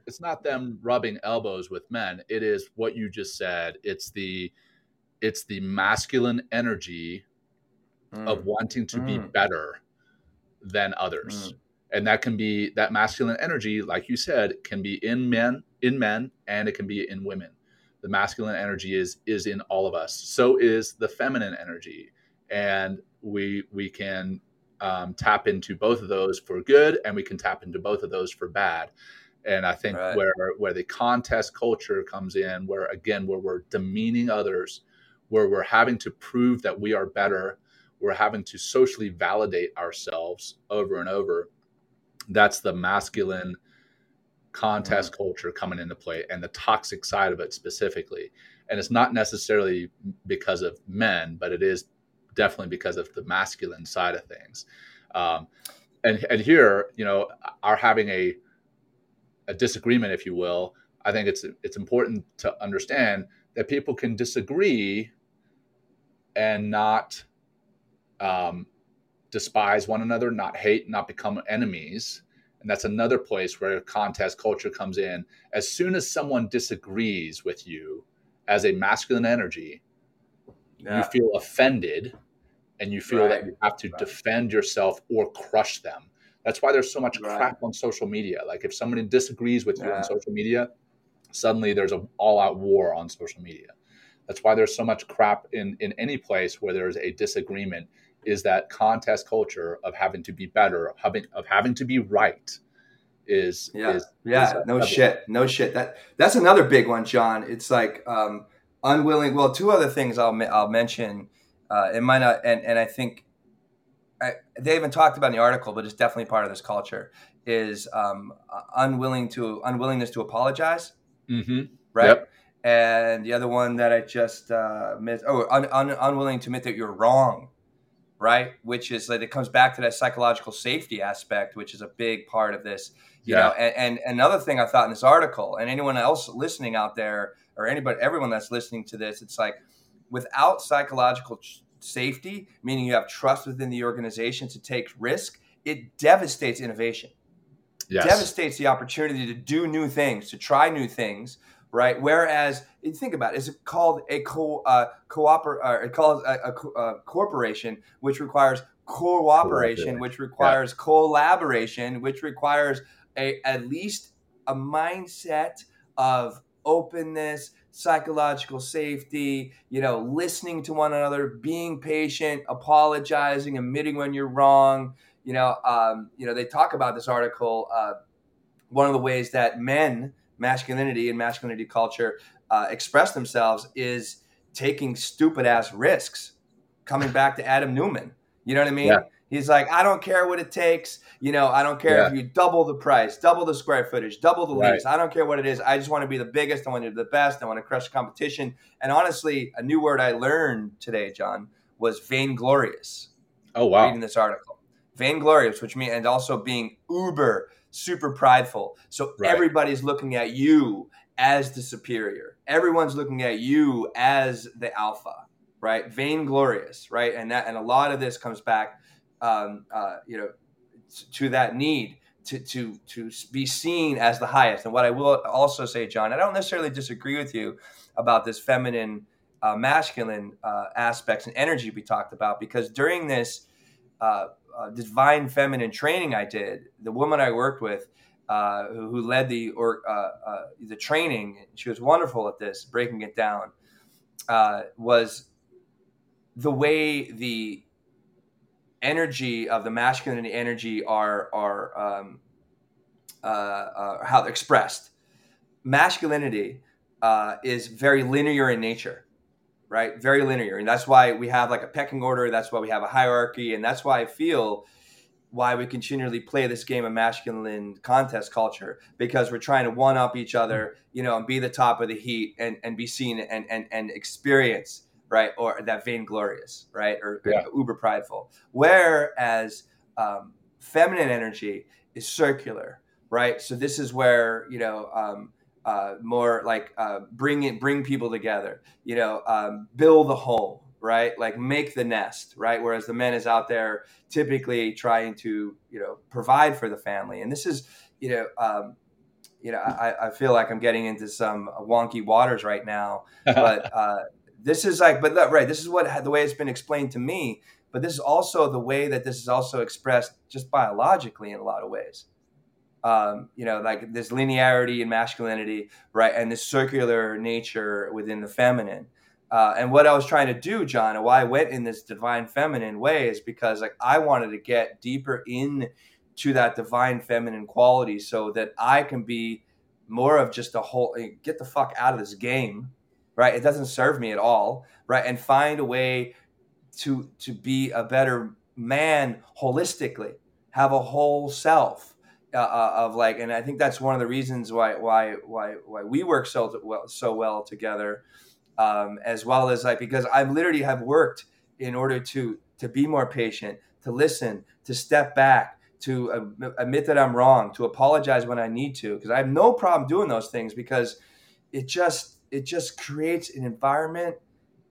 it's not them rubbing elbows with men. It is what you just said. It's the it's the masculine energy mm. of wanting to mm. be better than others. Mm. And that can be that masculine energy, like you said, can be in men, in men, and it can be in women. The masculine energy is is in all of us. So is the feminine energy, and we we can um, tap into both of those for good, and we can tap into both of those for bad. And I think right. where where the contest culture comes in, where again where we're demeaning others, where we're having to prove that we are better, we're having to socially validate ourselves over and over. That's the masculine contest mm-hmm. culture coming into play and the toxic side of it specifically. And it's not necessarily because of men, but it is definitely because of the masculine side of things. Um, and and here, you know, are having a a disagreement, if you will. I think it's it's important to understand that people can disagree and not um, despise one another, not hate, not become enemies. And that's another place where contest culture comes in. As soon as someone disagrees with you as a masculine energy, yeah. you feel offended and you feel right. that you have to right. defend yourself or crush them. That's why there's so much right. crap on social media. Like if somebody disagrees with yeah. you on social media, suddenly there's an all-out war on social media. That's why there's so much crap in in any place where there's a disagreement is that contest culture of having to be better, of having of having to be right is yeah. is, yeah is no shit no shit. That that's another big one john. It's like um unwilling well two other things i'll i'll mention uh it might not and and i think I, they even talked about in the article but it's definitely part of this culture is um unwilling to unwillingness to apologize. Mm-hmm. right? Yep. and the other one that i just uh missed oh un, un, unwilling to admit that you're wrong right? Which is like it comes back to that psychological safety aspect, which is a big part of this. You yeah. know, and, and another thing I thought in this article, and anyone else listening out there, or anybody, everyone that's listening to this, it's like without psychological safety, meaning you have trust within the organization to take risk, it devastates innovation. Yes. Devastates the opportunity to do new things, to try new things, right? Whereas, think about it, it, is it called a co uh, cooper uh, it calls a, a, a, corporation, which requires cooperation, which requires yeah. collaboration, which requires a at least a mindset of openness, psychological safety, you know, listening to one another, being patient, apologizing, admitting when you're wrong. You know, um, you know, they talk about this article. Uh, one of the ways that men masculinity and masculinity culture uh, express themselves is taking stupid ass risks. Coming back to Adam Neumann, you know what I mean? Yeah. He's like, I don't care what it takes. You know, I don't care yeah. if you double the price, double the square footage, double the right. lease. I don't care what it is. I just want to be the biggest. I want to be the best. I want to crush the competition. And honestly, a new word I learned today, John, was vainglorious. Oh wow! Reading this article, vainglorious, which means and also being uber super prideful. So right. everybody's looking at you as the superior. Everyone's looking at you as the alpha, right? Vainglorious, right? And that and a lot of this comes back, um, uh, you know, to that need to to to be seen as the highest. And what I will also say, John, I don't necessarily disagree with you about this feminine, uh, masculine uh, aspects and energy we talked about because during this uh, uh, divine feminine training I did, the woman I worked with, uh, who, who, led the or uh, uh the training, she was wonderful at this, breaking it down, uh, was the way the energy of the masculine and the energy are are um, uh, how they're expressed. Masculinity is very linear in nature right? Very linear. And that's why we have like a pecking order. That's why we have a hierarchy. And that's why I feel why we continually play this game of masculine contest culture because we're trying to one up each other, you know, and be the top of the heat and, and be seen and, and, and experience, right? Or that vainglorious, right? Or yeah. uber prideful. Whereas um, feminine energy is circular, right? So this is where, you know, um, uh, more like uh, bring it, bring people together. You know, um, build the home, right? Like make the nest, right? Whereas the men is out there typically trying to, you know, provide for the family. And this is, you know, um, you know, I, I feel like I'm getting into some wonky waters right now, <laughs> but uh, this is like, but right, this is what the way it's been explained to me. But this is also the way that this is also expressed just biologically in a lot of ways um, you know, like this linearity in masculinity, right, and this circular nature within the feminine. Uh, and what I was trying to do, John, and why I went in this divine feminine way is because like I wanted to get deeper in to that divine feminine quality so that I can be more of just a whole eh, get the fuck out of this game, right? It doesn't serve me at all, right? And find a way to to be a better man holistically, have a whole self uh, uh, of like, and I think that's one of the reasons why why why why we work so well so well together, um, as well as like because I literally have worked in order to to be more patient, to listen, to step back, to admit that I'm wrong, to apologize when I need to, because I have no problem doing those things because it just it just creates an environment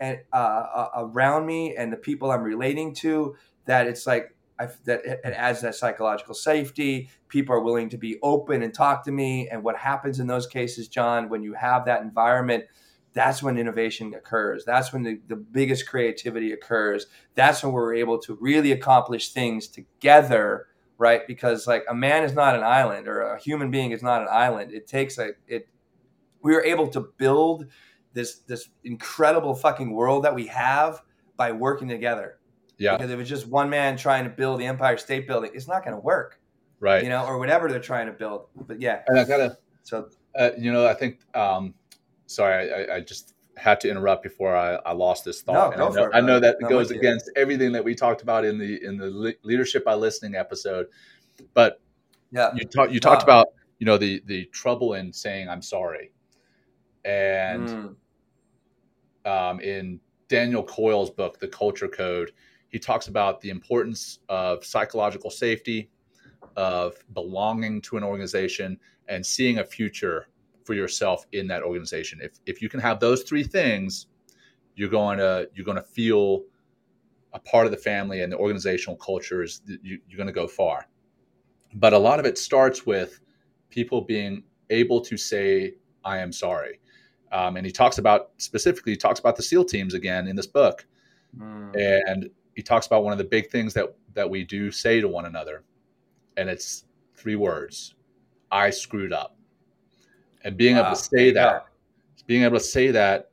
and uh, uh, around me and the people I'm relating to that it's like I, that it adds that psychological safety. People are willing to be open and talk to me. And what happens in those cases, John, when you have that environment, that's when innovation occurs. That's when the, the biggest creativity occurs. That's when we're able to really accomplish things together right? Because like a man is not an island or a human being is not an island. It takes a it we were able to build this this incredible fucking world that we have by working together. Yeah. Because if it's just one man trying to build the Empire State Building, it's not going to work. Right. You know, or whatever they're trying to build. But yeah. And I gotta. So. Uh, you know, I think. um Sorry, I, I just had to interrupt before I, I lost this thought. No, go I know, for it, I know that no, goes against everything that we talked about in the in the leadership by listening episode. But yeah, you talked you talked about you know the the trouble in saying I'm sorry, and mm. um, in Daniel Coyle's book, The Culture Code, he talks about the importance of psychological safety, of belonging to an organization, and seeing a future for yourself in that organization. If if you can have those three things, you're going to you're going to feel a part of the family and the organizational culture is you, you're going to go far. But a lot of it starts with people being able to say I am sorry. Um, and he talks about specifically he talks about the SEAL teams again in this book, mm. and he talks about one of the big things that that we do say to one another, and it's three words: "I screwed up." and being wow. able to say that, being able to say that,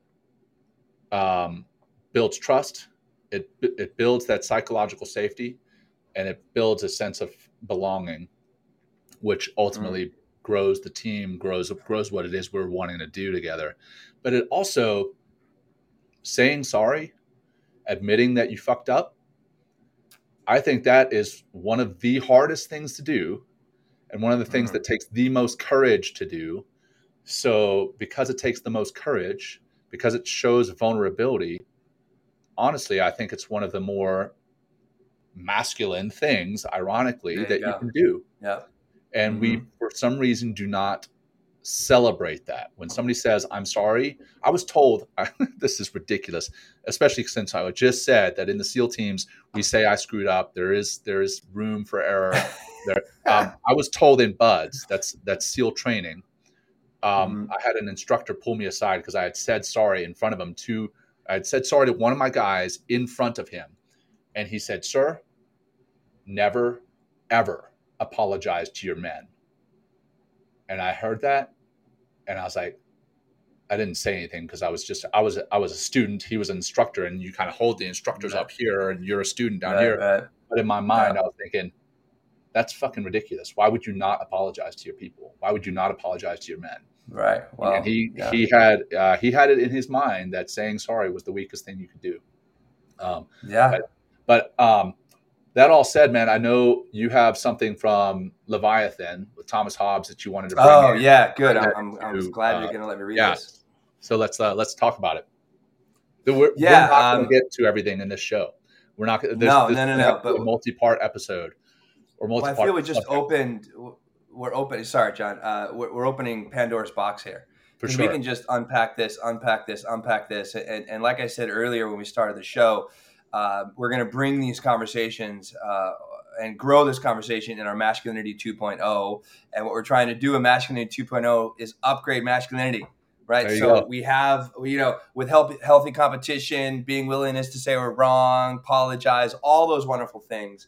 um, builds trust. It it builds that psychological safety, and it builds a sense of belonging, which ultimately mm. grows the team, grows grows what it is we're wanting to do together. But it also saying sorry, admitting that you fucked up. I think that is one of the hardest things to do, and one of the things mm. that takes the most courage to do so, because it takes the most courage, because it shows vulnerability, honestly, I think it's one of the more masculine things, ironically, you that go. you can do. Yeah. And mm-hmm. we, for some reason, do not celebrate that. When somebody says, I'm sorry, I was told, <laughs> this is ridiculous, especially since I just said that in the SEAL teams, we say I screwed up. There is there is room for error. <laughs> there, um, I was told in BUD/S, that's that's SEAL training, um, mm-hmm. I had an instructor pull me aside because I had said sorry in front of him to I had said sorry to one of my guys in front of him, and he said, "Sir, never, ever apologize to your men." And I heard that, and I was like, I didn't say anything because I was just I was I was a student. He was an instructor, and you kind of hold the instructors right. up here, and you're a student down right, here. Right. But in my mind, yeah. I was thinking, that's fucking ridiculous. Why would you not apologize to your people? Why would you not apologize to your men? Right. Well, and he yeah. he had uh, he had it in his mind that saying sorry was the weakest thing you could do. Um, yeah. But, but um, that all said, man, I know you have something from Leviathan with Thomas Hobbes that you wanted to. Bring oh in. yeah, good. I'm, I'm, I'm, glad uh, you're going to let me read yeah. this. So let's uh, let's talk about it. We're, yeah, we're not um, going to get to everything in this show. We're not. There's, no, no, no, no. But a multi-part episode or multi. Well, I feel we just opened. We're opening. Sorry, John. Uh, we're, we're, opening Pandora's box here. For sure. We can just unpack this, unpack this, unpack this, and, and like I said earlier when we started the show, uh, we're going to bring these conversations uh, and grow this conversation in our masculinity 2.0. And what we're trying to do in masculinity 2.0 is upgrade masculinity right? So go. we have, you know, with help, healthy competition, being willingness to say we're wrong, apologize, all those wonderful things.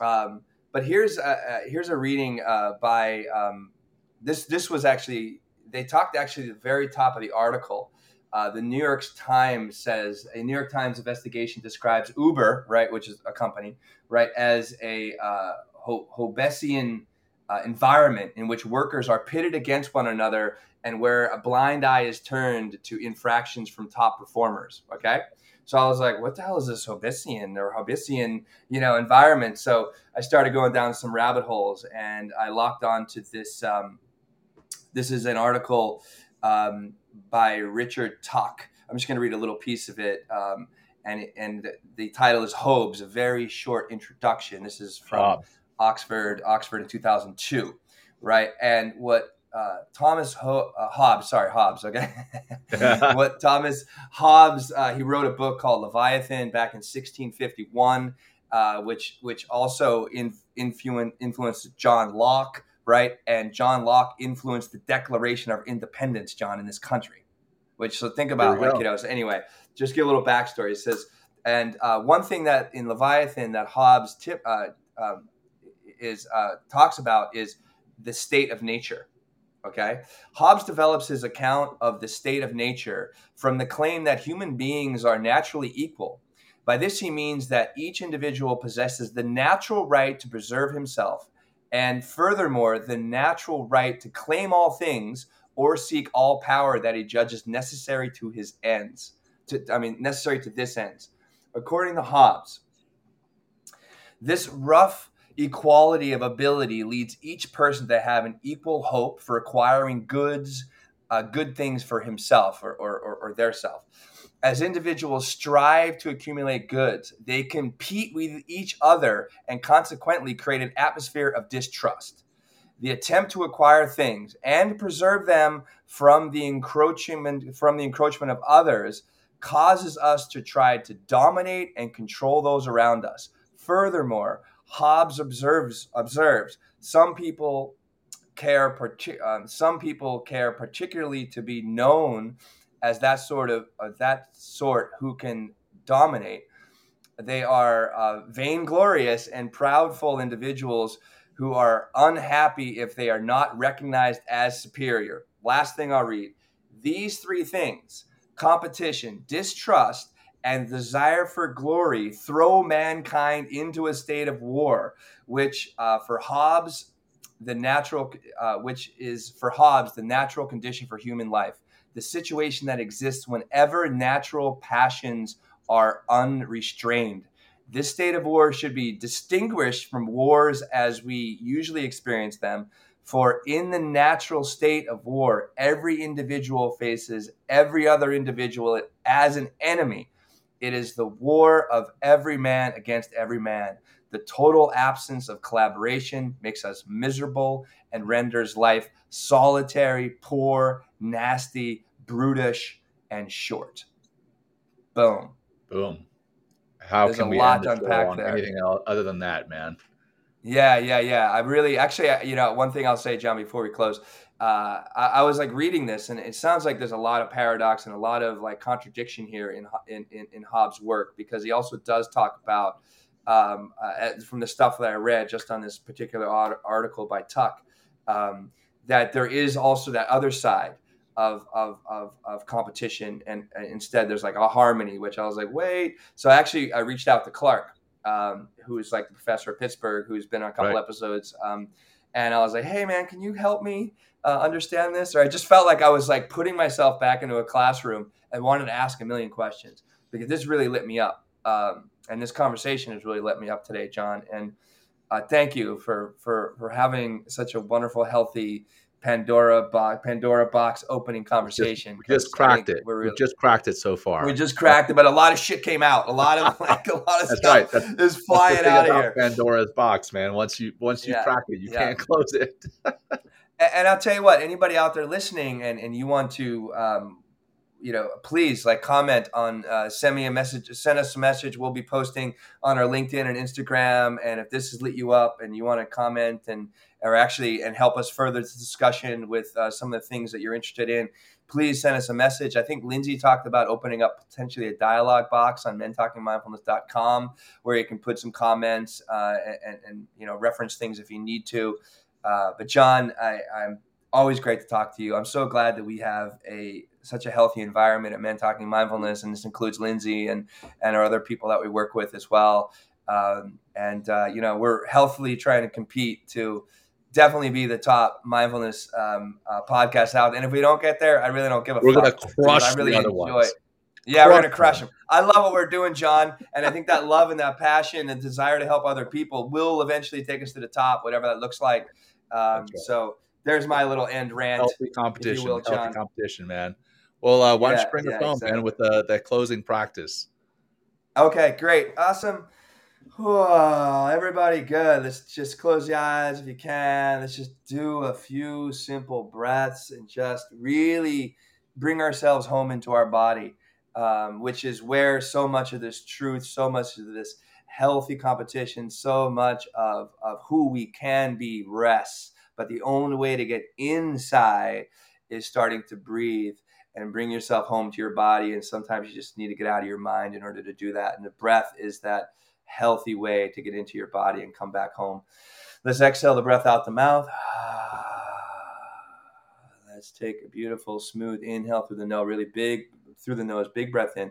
Um, but here's a, here's a reading uh, by um, this. This was actually they talked actually at the very top of the article uh, the New York Times says a New York Times investigation describes Uber, right, which is a company, right, as a uh, Hobbesian uh, environment in which workers are pitted against one another and where a blind eye is turned to infractions from top performers. Okay. So I was like, what the hell is this Hobbesian or Hobbesian, you know, environment? So I started going down some rabbit holes and I locked on to this. Um, this is an article um, by Richard Tuck. I'm just going to read a little piece of it. Um, and, and the title is Hobbes, a very short introduction. This is from Oxford, Oxford in 2002, right? And what uh, Thomas Ho- uh, Hobbes, sorry, Hobbes, okay? <laughs> what Thomas Hobbes, uh, he wrote a book called Leviathan back in 1651, uh, which which also in, influ- influenced John Locke, right? And John Locke influenced the Declaration of Independence, John, in this country. Which so think about like go. you know. So anyway, just give a little backstory. It says, and uh, one thing that in Leviathan that Hobbes tip uh, um, is uh, talks about is the state of nature. Okay, Hobbes develops his account of the state of nature from the claim that human beings are naturally equal. By this, he means that each individual possesses the natural right to preserve himself, and furthermore, the natural right to claim all things or seek all power that he judges necessary to his ends. To, I mean, necessary to this ends. According to Hobbes, this rough equality of ability leads each person to have an equal hope for acquiring goods, uh, good things for himself or, or, or, or their self. As individuals strive to accumulate goods, they compete with each other and consequently create an atmosphere of distrust. The attempt to acquire things and preserve them from the encroachment from the encroachment of others causes us to try to dominate and control those around us. Furthermore, Hobbes observes observes some people care um, some people care particularly to be known as that sort of uh, that sort who can dominate. They are uh, vainglorious and proudful individuals who are unhappy if they are not recognized as superior. Last thing I'll read. These three things competition, distrust, and desire for glory throw mankind into a state of war, which uh, for Hobbes, the natural, uh, which is for Hobbes the natural condition for human life, the situation that exists whenever natural passions are unrestrained. This state of war should be distinguished from wars as we usually experience them. For in the natural state of war, every individual faces every other individual as an enemy it is the war of every man against every man. The total absence of collaboration makes us miserable and renders life solitary, poor, nasty, brutish, and short. Boom. Boom. How There's can we end the show on there. anything else other than that, man? Yeah, yeah, yeah. I really, actually, you know, one thing I'll say, John, before we close, uh, I, I, was like reading this, and it sounds like there's a lot of paradox and a lot of like contradiction here in in, in, in Hobbes' work because he also does talk about um, uh, from the stuff that I read just on this particular article by Tuck um, that there is also that other side of of of, of competition, and, and, instead there's like a harmony, which I was like, wait. So actually, I reached out to Clark, um, who is like the professor at Pittsburgh, who's been on a couple right. episodes. Um, and I was like, "Hey, man, can you help me uh, understand this?" Or I just felt like I was like putting myself back into a classroom and wanted to ask a million questions because this really lit me up, um, and this conversation has really lit me up today, John. And uh, thank you for for for having such a wonderful, healthy Pandora box Pandora box opening conversation. We just, we just cracked it. Really, we just cracked it so far. We just cracked it, but a lot of shit came out. A lot of <laughs> like a lot of that's stuff right. that's, is flying out of here. Pandora's box, man. Once you once you yeah. crack it, you yeah. can't <laughs> close it. and, and, I'll tell you what, anybody out there listening and, and you want to um, you know, please like comment on, uh, send me a message, send us a message. We'll be posting on our LinkedIn and Instagram. And if this has lit you up and you want to comment and, or actually, and help us further the discussion with uh, some of the things that you're interested in, please send us a message. I think Lindsay talked about opening up potentially a dialogue box on mentalkingmindfulness.com where you can put some comments uh, and, and, you know, reference things if you need to. Uh, but John, I, I'm always great to talk to you. I'm so glad that we have a such a healthy environment at Men Talking Mindfulness, and this includes Lindsay and and our other people that we work with as well. Um, and uh, you know, we're healthily trying to compete to definitely be the top mindfulness um, uh, podcast out. And if we don't get there, I really don't give a we're fuck. We're gonna crush I really the other enjoy ones. It. Yeah, we're gonna crush them. I love what we're doing, John, and I think that love and that passion and desire to help other people will eventually take us to the top, whatever that looks like. Um. So there's my little end rant. Healthy competition, will, healthy competition, man. Well, uh, why yeah, don't you bring yeah, us home, exactly. man, with uh, that closing practice? Okay, great, awesome. Everybody, good. Let's just close your eyes if you can. Let's just do a few simple breaths and just really bring ourselves home into our body um, which is where so much of this truth, so much of this healthy competition, so much of, of who we can be rests. But the only way to get inside is starting to breathe and bring yourself home to your body. And sometimes you just need to get out of your mind in order to do that. And the breath is that healthy way to get into your body and come back home. Let's exhale the breath out the mouth. <sighs> Let's take a beautiful, smooth inhale through the nose, really big through the nose, big breath in.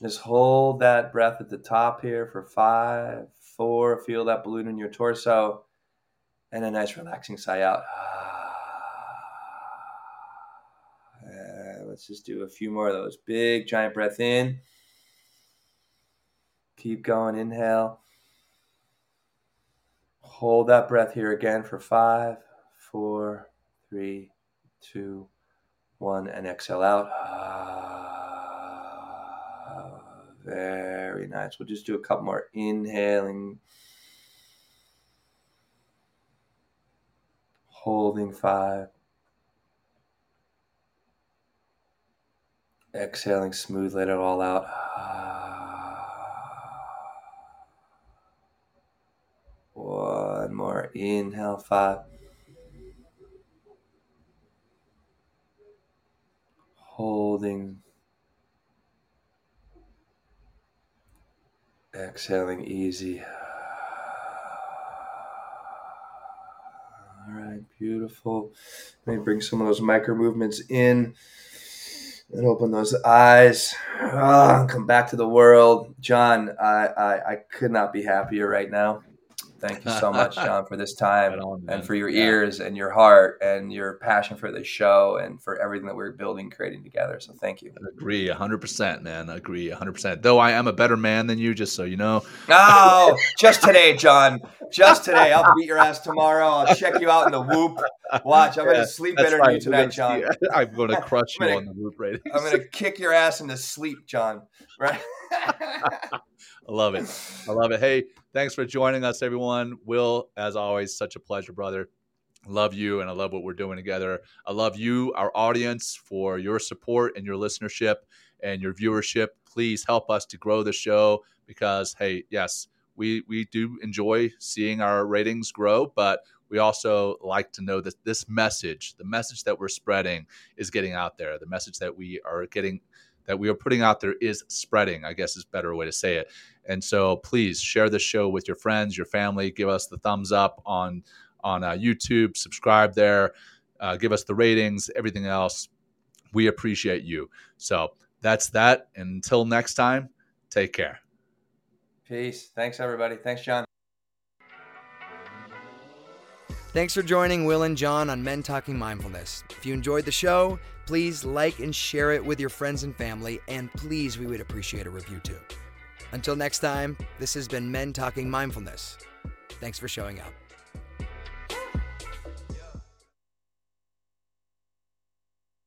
Just hold that breath at the top here for five, four. Feel that balloon in your torso. And a nice relaxing sigh out. <sighs> let's just do a few more of those. Big, giant breath in. Keep going. Inhale. Hold that breath here again for five, four, three, two, one, and exhale out. Ah, very nice. We'll just do a couple more inhaling, holding five, exhaling smooth, let it all out. <sighs> One more inhale, five. holding, exhaling easy. <sighs> All right, beautiful. Let me bring some of those micro movements in and open those eyes. Oh, come back to the world. John, I, I, I could not be happier right now. Thank you so much, <laughs> John, for this time right on, and for your yeah. ears and your heart and your passion for the show and for everything that we're building, creating together. So thank you. I agree 100%, man. I agree 100%. Though I am a better man than you, just so you know. Oh, <laughs> just today, John. Just today. I'll beat your ass tomorrow. I'll check you out in the whoop. Watch. I'm yeah, going to sleep better right. than you tonight, John. <laughs> I'm going to crush you on the whoop ratings. I'm going to kick your ass into sleep, John. Right? I love it. I love it. Hey, thanks for joining us, everyone. Will, as always, such a pleasure, brother. love you and I love what we're doing together. I love you, our audience, for your support and your listenership and your viewership. Please help us to grow the show because, hey, yes, we, we do enjoy seeing our ratings grow, but we also like to know that this message, the message that we're spreading, is getting out there. The message that we are getting that we are putting out there is spreading, I guess is a better way to say it. And so please share this show with your friends, your family, give us the thumbs up on on uh, YouTube, subscribe there, uh, give us the ratings, everything else. We appreciate you. So that's that. Until next time, take care. Peace. Thanks, everybody. Thanks, John. Thanks for joining Will and John on Men Talking Mindfulness. If you enjoyed the show, please like and share it with your friends and family, and please, we would appreciate a review too. Until next time, this has been Men Talking Mindfulness. Thanks for showing up.